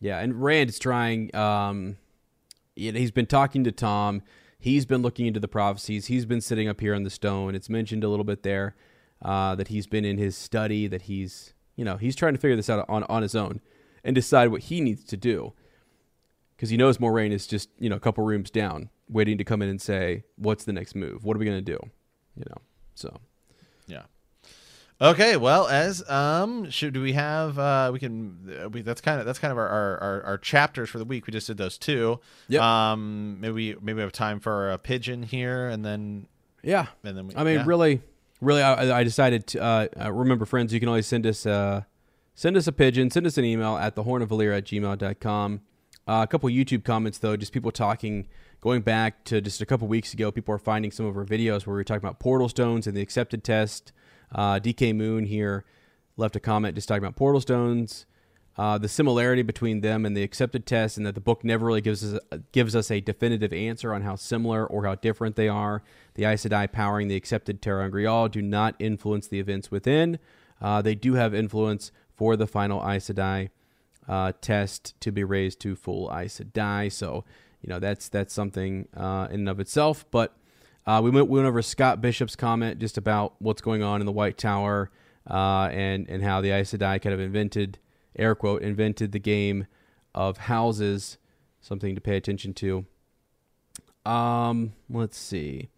yeah, and Rand is trying. Um, he's been talking to Tom. He's been looking into the prophecies. He's been sitting up here on the stone. It's mentioned a little bit there uh, that he's been in his study. That he's, you know, he's trying to figure this out on on his own and decide what he needs to do because he knows Moiraine is just you know a couple rooms down, waiting to come in and say, "What's the next move? What are we gonna do?" You know. So. Okay, well, as um, should do we have uh, we can uh, we that's kind of that's kind of our, our, our, our chapters for the week. We just did those two. Yep. Um, maybe maybe we have time for a pigeon here, and then yeah, and then we, I mean, yeah. really, really, I, I decided to uh, uh, remember, friends. You can always send us uh, send us a pigeon, send us an email at thehornofvalere at gmail.com. Uh, a couple YouTube comments though, just people talking, going back to just a couple weeks ago. People are finding some of our videos where we were talking about portal stones and the accepted test. Uh, DK Moon here left a comment just talking about portal stones. Uh, the similarity between them and the accepted test, and that the book never really gives us gives us a definitive answer on how similar or how different they are. The Aes Sedai powering the accepted ter'angreal do not influence the events within. Uh, they do have influence for the final Aes Sedai uh, test to be raised to full Aes Sedai. So you know that's that's something uh, in and of itself. But Uh, we went we went over Scott Bishop's comment just about what's going on in the White Tower uh, and and how the Aes Sedai kind of invented air quote invented the game of houses, something to pay attention to. Um, let's see.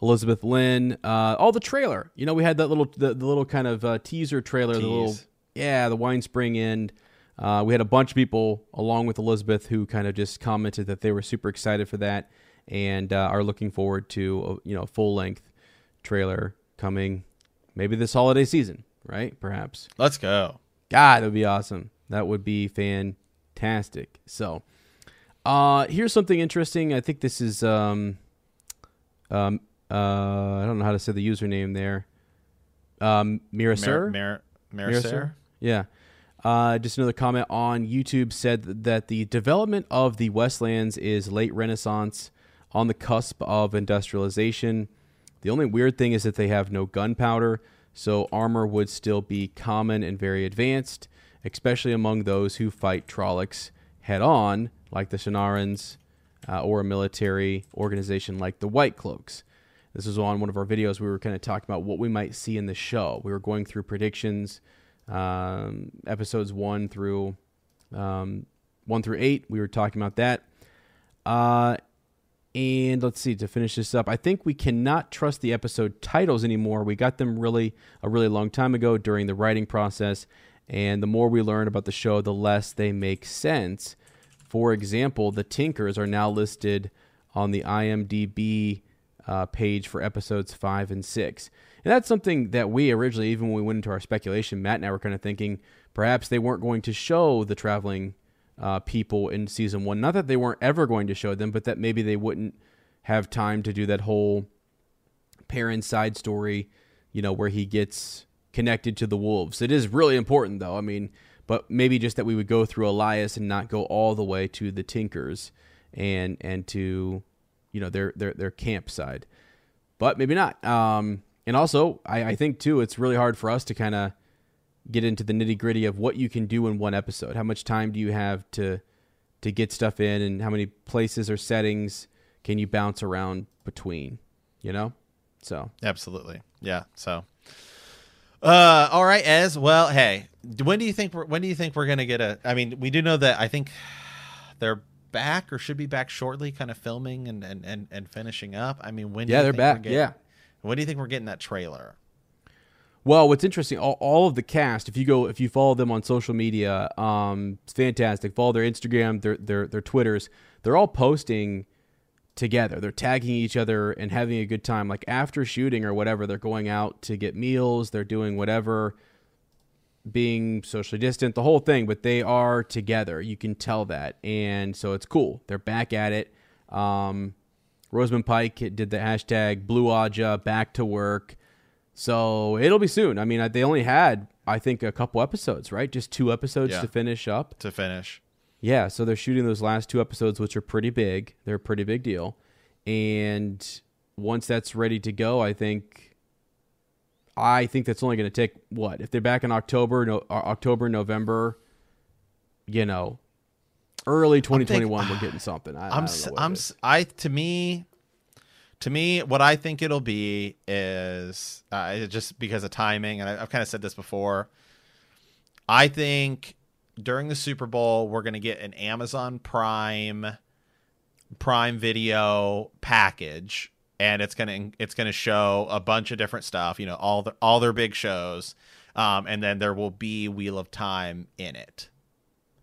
Elizabeth Lynn. Uh, oh, the trailer. You know, we had that little the, the little kind of uh, teaser trailer. The little yeah, the Winespring Inn. Uh, we had a bunch of people along with Elizabeth who kind of just commented that they were super excited for that and uh, are looking forward to a, you know full length trailer coming maybe this holiday season, right? Perhaps. Let's go. God, that would be awesome. That would be fantastic. So, uh, here's something interesting. I think this is um, um, uh, I don't know how to say the username there. Um, Mirasur. Mar- Mar- Mirasur? Mirasur? Yeah. Uh, just another comment on YouTube said that the development of the Westlands is late Renaissance, on the cusp of industrialization. The only weird thing is that they have no gunpowder, so armor would still be common and very advanced, especially among those who fight Trollocs head on, like the Shienarans, uh, or a military organization like the White Cloaks. This was on one of our videos. We were kind of talking about what we might see in the show. We were going through predictions, um, episodes one through um, one through eight. We were talking about that. Uh, and let's see to finish this up. I think we cannot trust the episode titles anymore. We got them really a really long time ago during the writing process, and the more we learn about the show, the less they make sense. For example, the Tinkers are now listed on the IMDb uh, page for episodes five and six. And that's something that we originally, even when we went into our speculation, Matt and I were kind of thinking perhaps they weren't going to show the traveling uh, people in season one. Not that they weren't ever going to show them, but that maybe they wouldn't have time to do that whole Perrin side story, you know, where he gets connected to the wolves. It is really important, though. I mean, but maybe just that we would go through Elyas and not go all the way to the Tinkers and and to you know their their their campsite. But maybe not. Um, and also, I, I think too, it's really hard for us to kind of get into the nitty gritty of what you can do in one episode. How much time do you have to to get stuff in, and how many places or settings can you bounce around between? You know, so Absolutely. Yeah. So, uh, all right, as well. Hey, when do you think we're, when do you think we're gonna get a? I mean, we do know that I think they're back or should be back shortly, kind of filming and and and, and finishing up. I mean, when? do Yeah, they're back. getting- Yeah. When do you think we're getting that trailer? Well, what's interesting, all, all of the cast, if you go, if you follow them on social media, um, it's fantastic. Follow their Instagram, their their their Twitters. They're all posting together. They're tagging each other and having a good time. Like after shooting or whatever, they're going out to get meals. They're doing whatever, being socially distant, the whole thing. But they are together. You can tell that, and so it's cool. They're back at it. Um, Rosamund Pike did the hashtag Blue Ajah back to work. So it'll be soon. I mean, they only had, I think, a couple episodes, right? Just two episodes Yeah. to finish up. To finish, Yeah, so they're shooting those last two episodes, which are pretty big. They're a pretty big deal. And once that's ready to go, I think, I think that's only going to take what if they're back in October, no, uh, October, November, you know, early 2021, we're getting [sighs] something. I, I I'm don't know I'm is. s- I to me to me what I think it'll be is uh, just because of timing and I, I've kind of said this before. I think during the Super Bowl we're going to get an Amazon Prime Prime Video package and it's going to it's going to show a bunch of different stuff, you know, all the all their big shows. Um, and then there will be Wheel of Time in it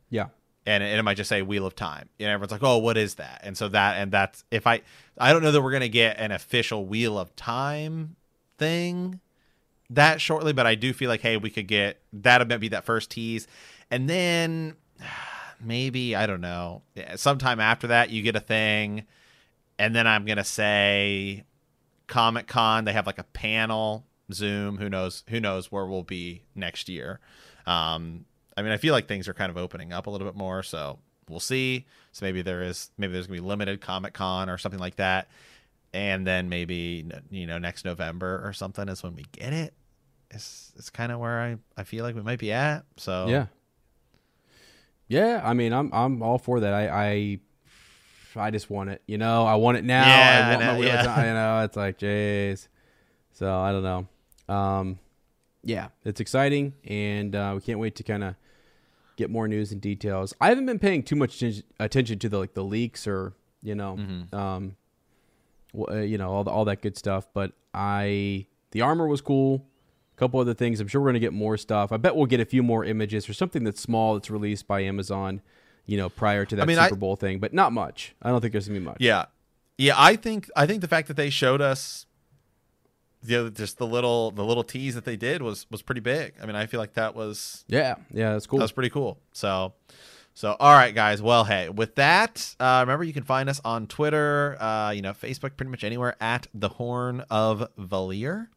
yeah. And it, it might just say Wheel of Time, and everyone's like, "Oh, what is that?" And so that and that's if I I don't know that we're gonna get an official Wheel of Time thing that shortly, but I do feel like hey, we could get that might be that first tease, and then [sighs] maybe I don't know, sometime after that you get a thing, and then I'm gonna say Comic Con they have like a panel Zoom. Who knows? Who knows where we'll be next year? Um, I mean, I feel like things are kind of opening up a little bit more, so we'll see. So maybe there is maybe there's gonna be limited Comic Con or something like that, and then maybe you know next November or something is when we get it. It's it's kind of where I I feel like we might be at. So Yeah. Yeah, I mean, I'm I'm all for that. I I, I just want it. You know, I want it now. Yeah, I want I know, wheel yeah. time. You know, it's like, jeez. So I don't know. Um, yeah, it's exciting, and uh, we can't wait to kind of get more news and details. I haven't been paying too much atten- attention to the like the leaks or you know, Mm-hmm. um, wh- uh, you know all the, all that good stuff. But I the armor was cool. A couple other things. I'm sure we're gonna get more stuff. I bet we'll get a few more images or something that's small that's released by Amazon. You know, prior to that mean, Super Bowl thing, but not much. I don't think there's gonna be much. Yeah, yeah. I think I think the fact that they showed us, you know, just the little the little tease that they did was was pretty big. I mean, I feel like that was yeah, yeah. That's cool. that was pretty cool. So, so all right, guys. Well, hey, with that, uh, remember you can find us on Twitter, uh, you know, Facebook, pretty much anywhere at the Horn of Valere.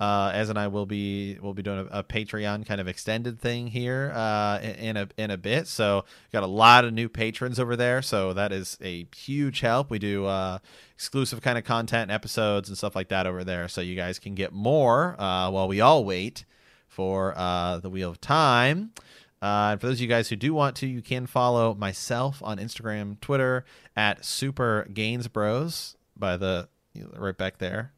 Uh, Ez and I will be will be doing a, a Patreon kind of extended thing here uh, in, a in a bit. So got a lot of new patrons over there. So that is a huge help. We do uh, exclusive kind of content episodes and stuff like that over there. So you guys can get more uh, while we all wait for uh, the Wheel of Time. Uh, and for those of you guys who do want to, you can follow myself on Instagram, Twitter at Super Gains Bros by the right back there.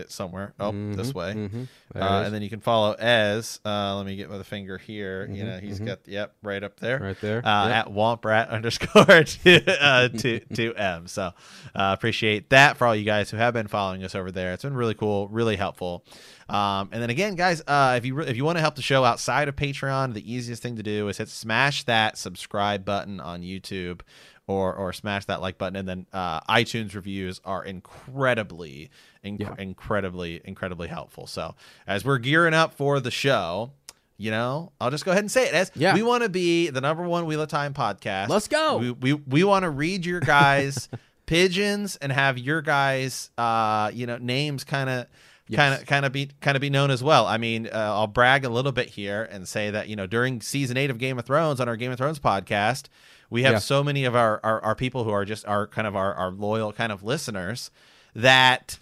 It's somewhere. Oh, this way. mhm. Uh, and then you can follow Ez. Uh, let me get with a finger here. you know, he's got yep right up there, Mm-hmm, Right there. uh, Yep. at womprat [laughs] underscore two, uh, two, [laughs] two m. So uh, appreciate that for all you guys who have been following us over there. It's been really cool, really helpful. Um, and then again, guys, uh, if you re- if you want to help the show outside of Patreon, the easiest thing to do is hit smash that subscribe button on YouTube. Or, or smash that like button and then uh, iTunes reviews are incredibly inc- incredibly incredibly helpful so as we're gearing up for the show you know I'll just go ahead and say it as Yeah. we want to be the number one Wheel of Time podcast Let's go. we we, we want to read your guys [laughs] pigeons and have your guys uh you know names kind of kind of kind of be kind of be known as well. I mean, uh, I'll brag a little bit here and say that you know during season eight of Game of Thrones on our Game of Thrones podcast, we have Yeah. so many of our, our our people who are just our kind of our our loyal kind of listeners that.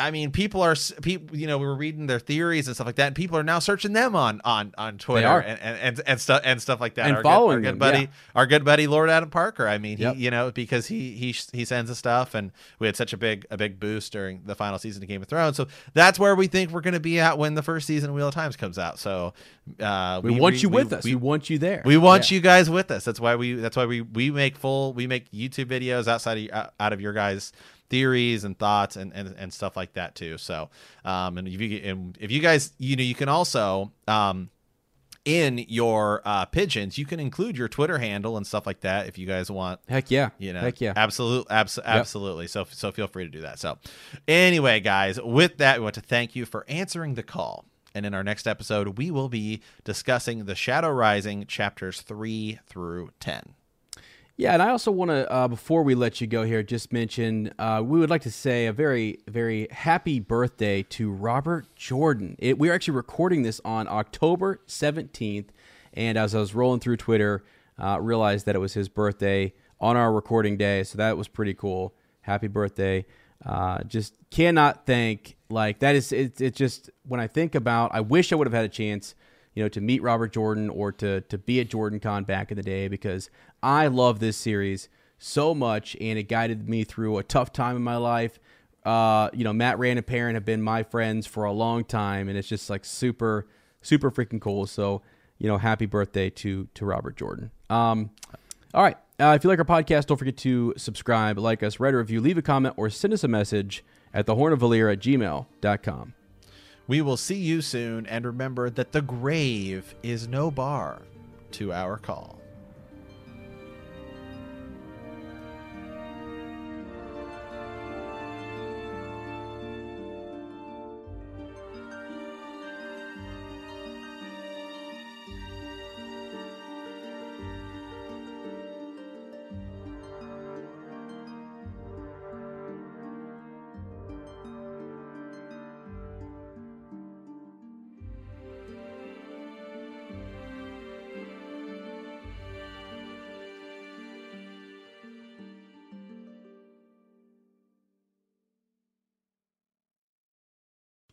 I mean, people are people. You know, we were reading their theories and stuff like that, and people are now searching them on on on Twitter and, and and and stuff and stuff like that. And our following good, our them, buddy, yeah. our good buddy Lord Adam Parker. I mean, he Yep. you know because he he he sends us stuff, and we had such a big a big boost during the final season of Game of Thrones. So that's where we think we're going to be at when the first season of Wheel of Times comes out. So uh, we, want you with us. We, want you there. we want Yeah. you guys with us. That's why we. That's why we we make full. We make YouTube videos outside of out of your guys' theories and thoughts and, and, and stuff like that too. So, um, and if you and if you guys, you know, you can also um, in your uh, pigeons, you can include your Twitter handle and stuff like that if you guys want Heck yeah. you know Heck yeah. absolutely abs- absolutely so so feel free to do that so anyway guys with that we want to thank you for answering the call and in our next episode we will be discussing the shadow rising chapters 3 through 10 Yeah, and I also want to, uh, before we let you go here, just mention uh, we would like to say a very, very happy birthday to Robert Jordan. It, we are actually recording this on October 17th, and as I was rolling through Twitter, uh, realized that it was his birthday on our recording day, so that was pretty cool. Happy birthday. Uh, just cannot thank, like, that is, it, it just, when I think about, I wish I would have had a chance you know, to meet Robert Jordan or to to be at JordanCon back in the day because I love this series so much and it guided me through a tough time in my life. Uh, you know, Mat Rand and Perrin have been my friends for a long time and it's just like super, super freaking cool. So, you know, happy birthday to to Robert Jordan. Um, all right. Uh, if you like our podcast, don't forget to subscribe, like us, write a review, leave a comment, or send us a message at thehornofvalere at gmail.com. we will see you soon and remember that the grave is no bar to our call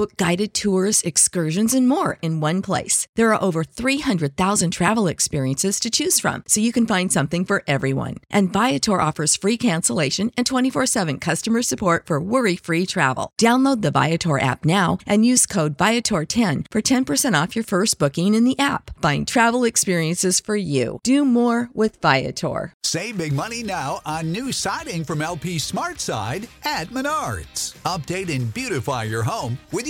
Book guided tours, excursions, and more in one place. There are over 300,000 travel experiences to choose from, so you can find something for everyone. And Viator offers free cancellation and 24 7 customer support for worry free travel. Download the Viator app now and use code Viator10 for 10% off your first booking in the app. Find travel experiences for you. Do more with Viator. Save big money now on new siding from LP SmartSide at Menards. Update and beautify your home with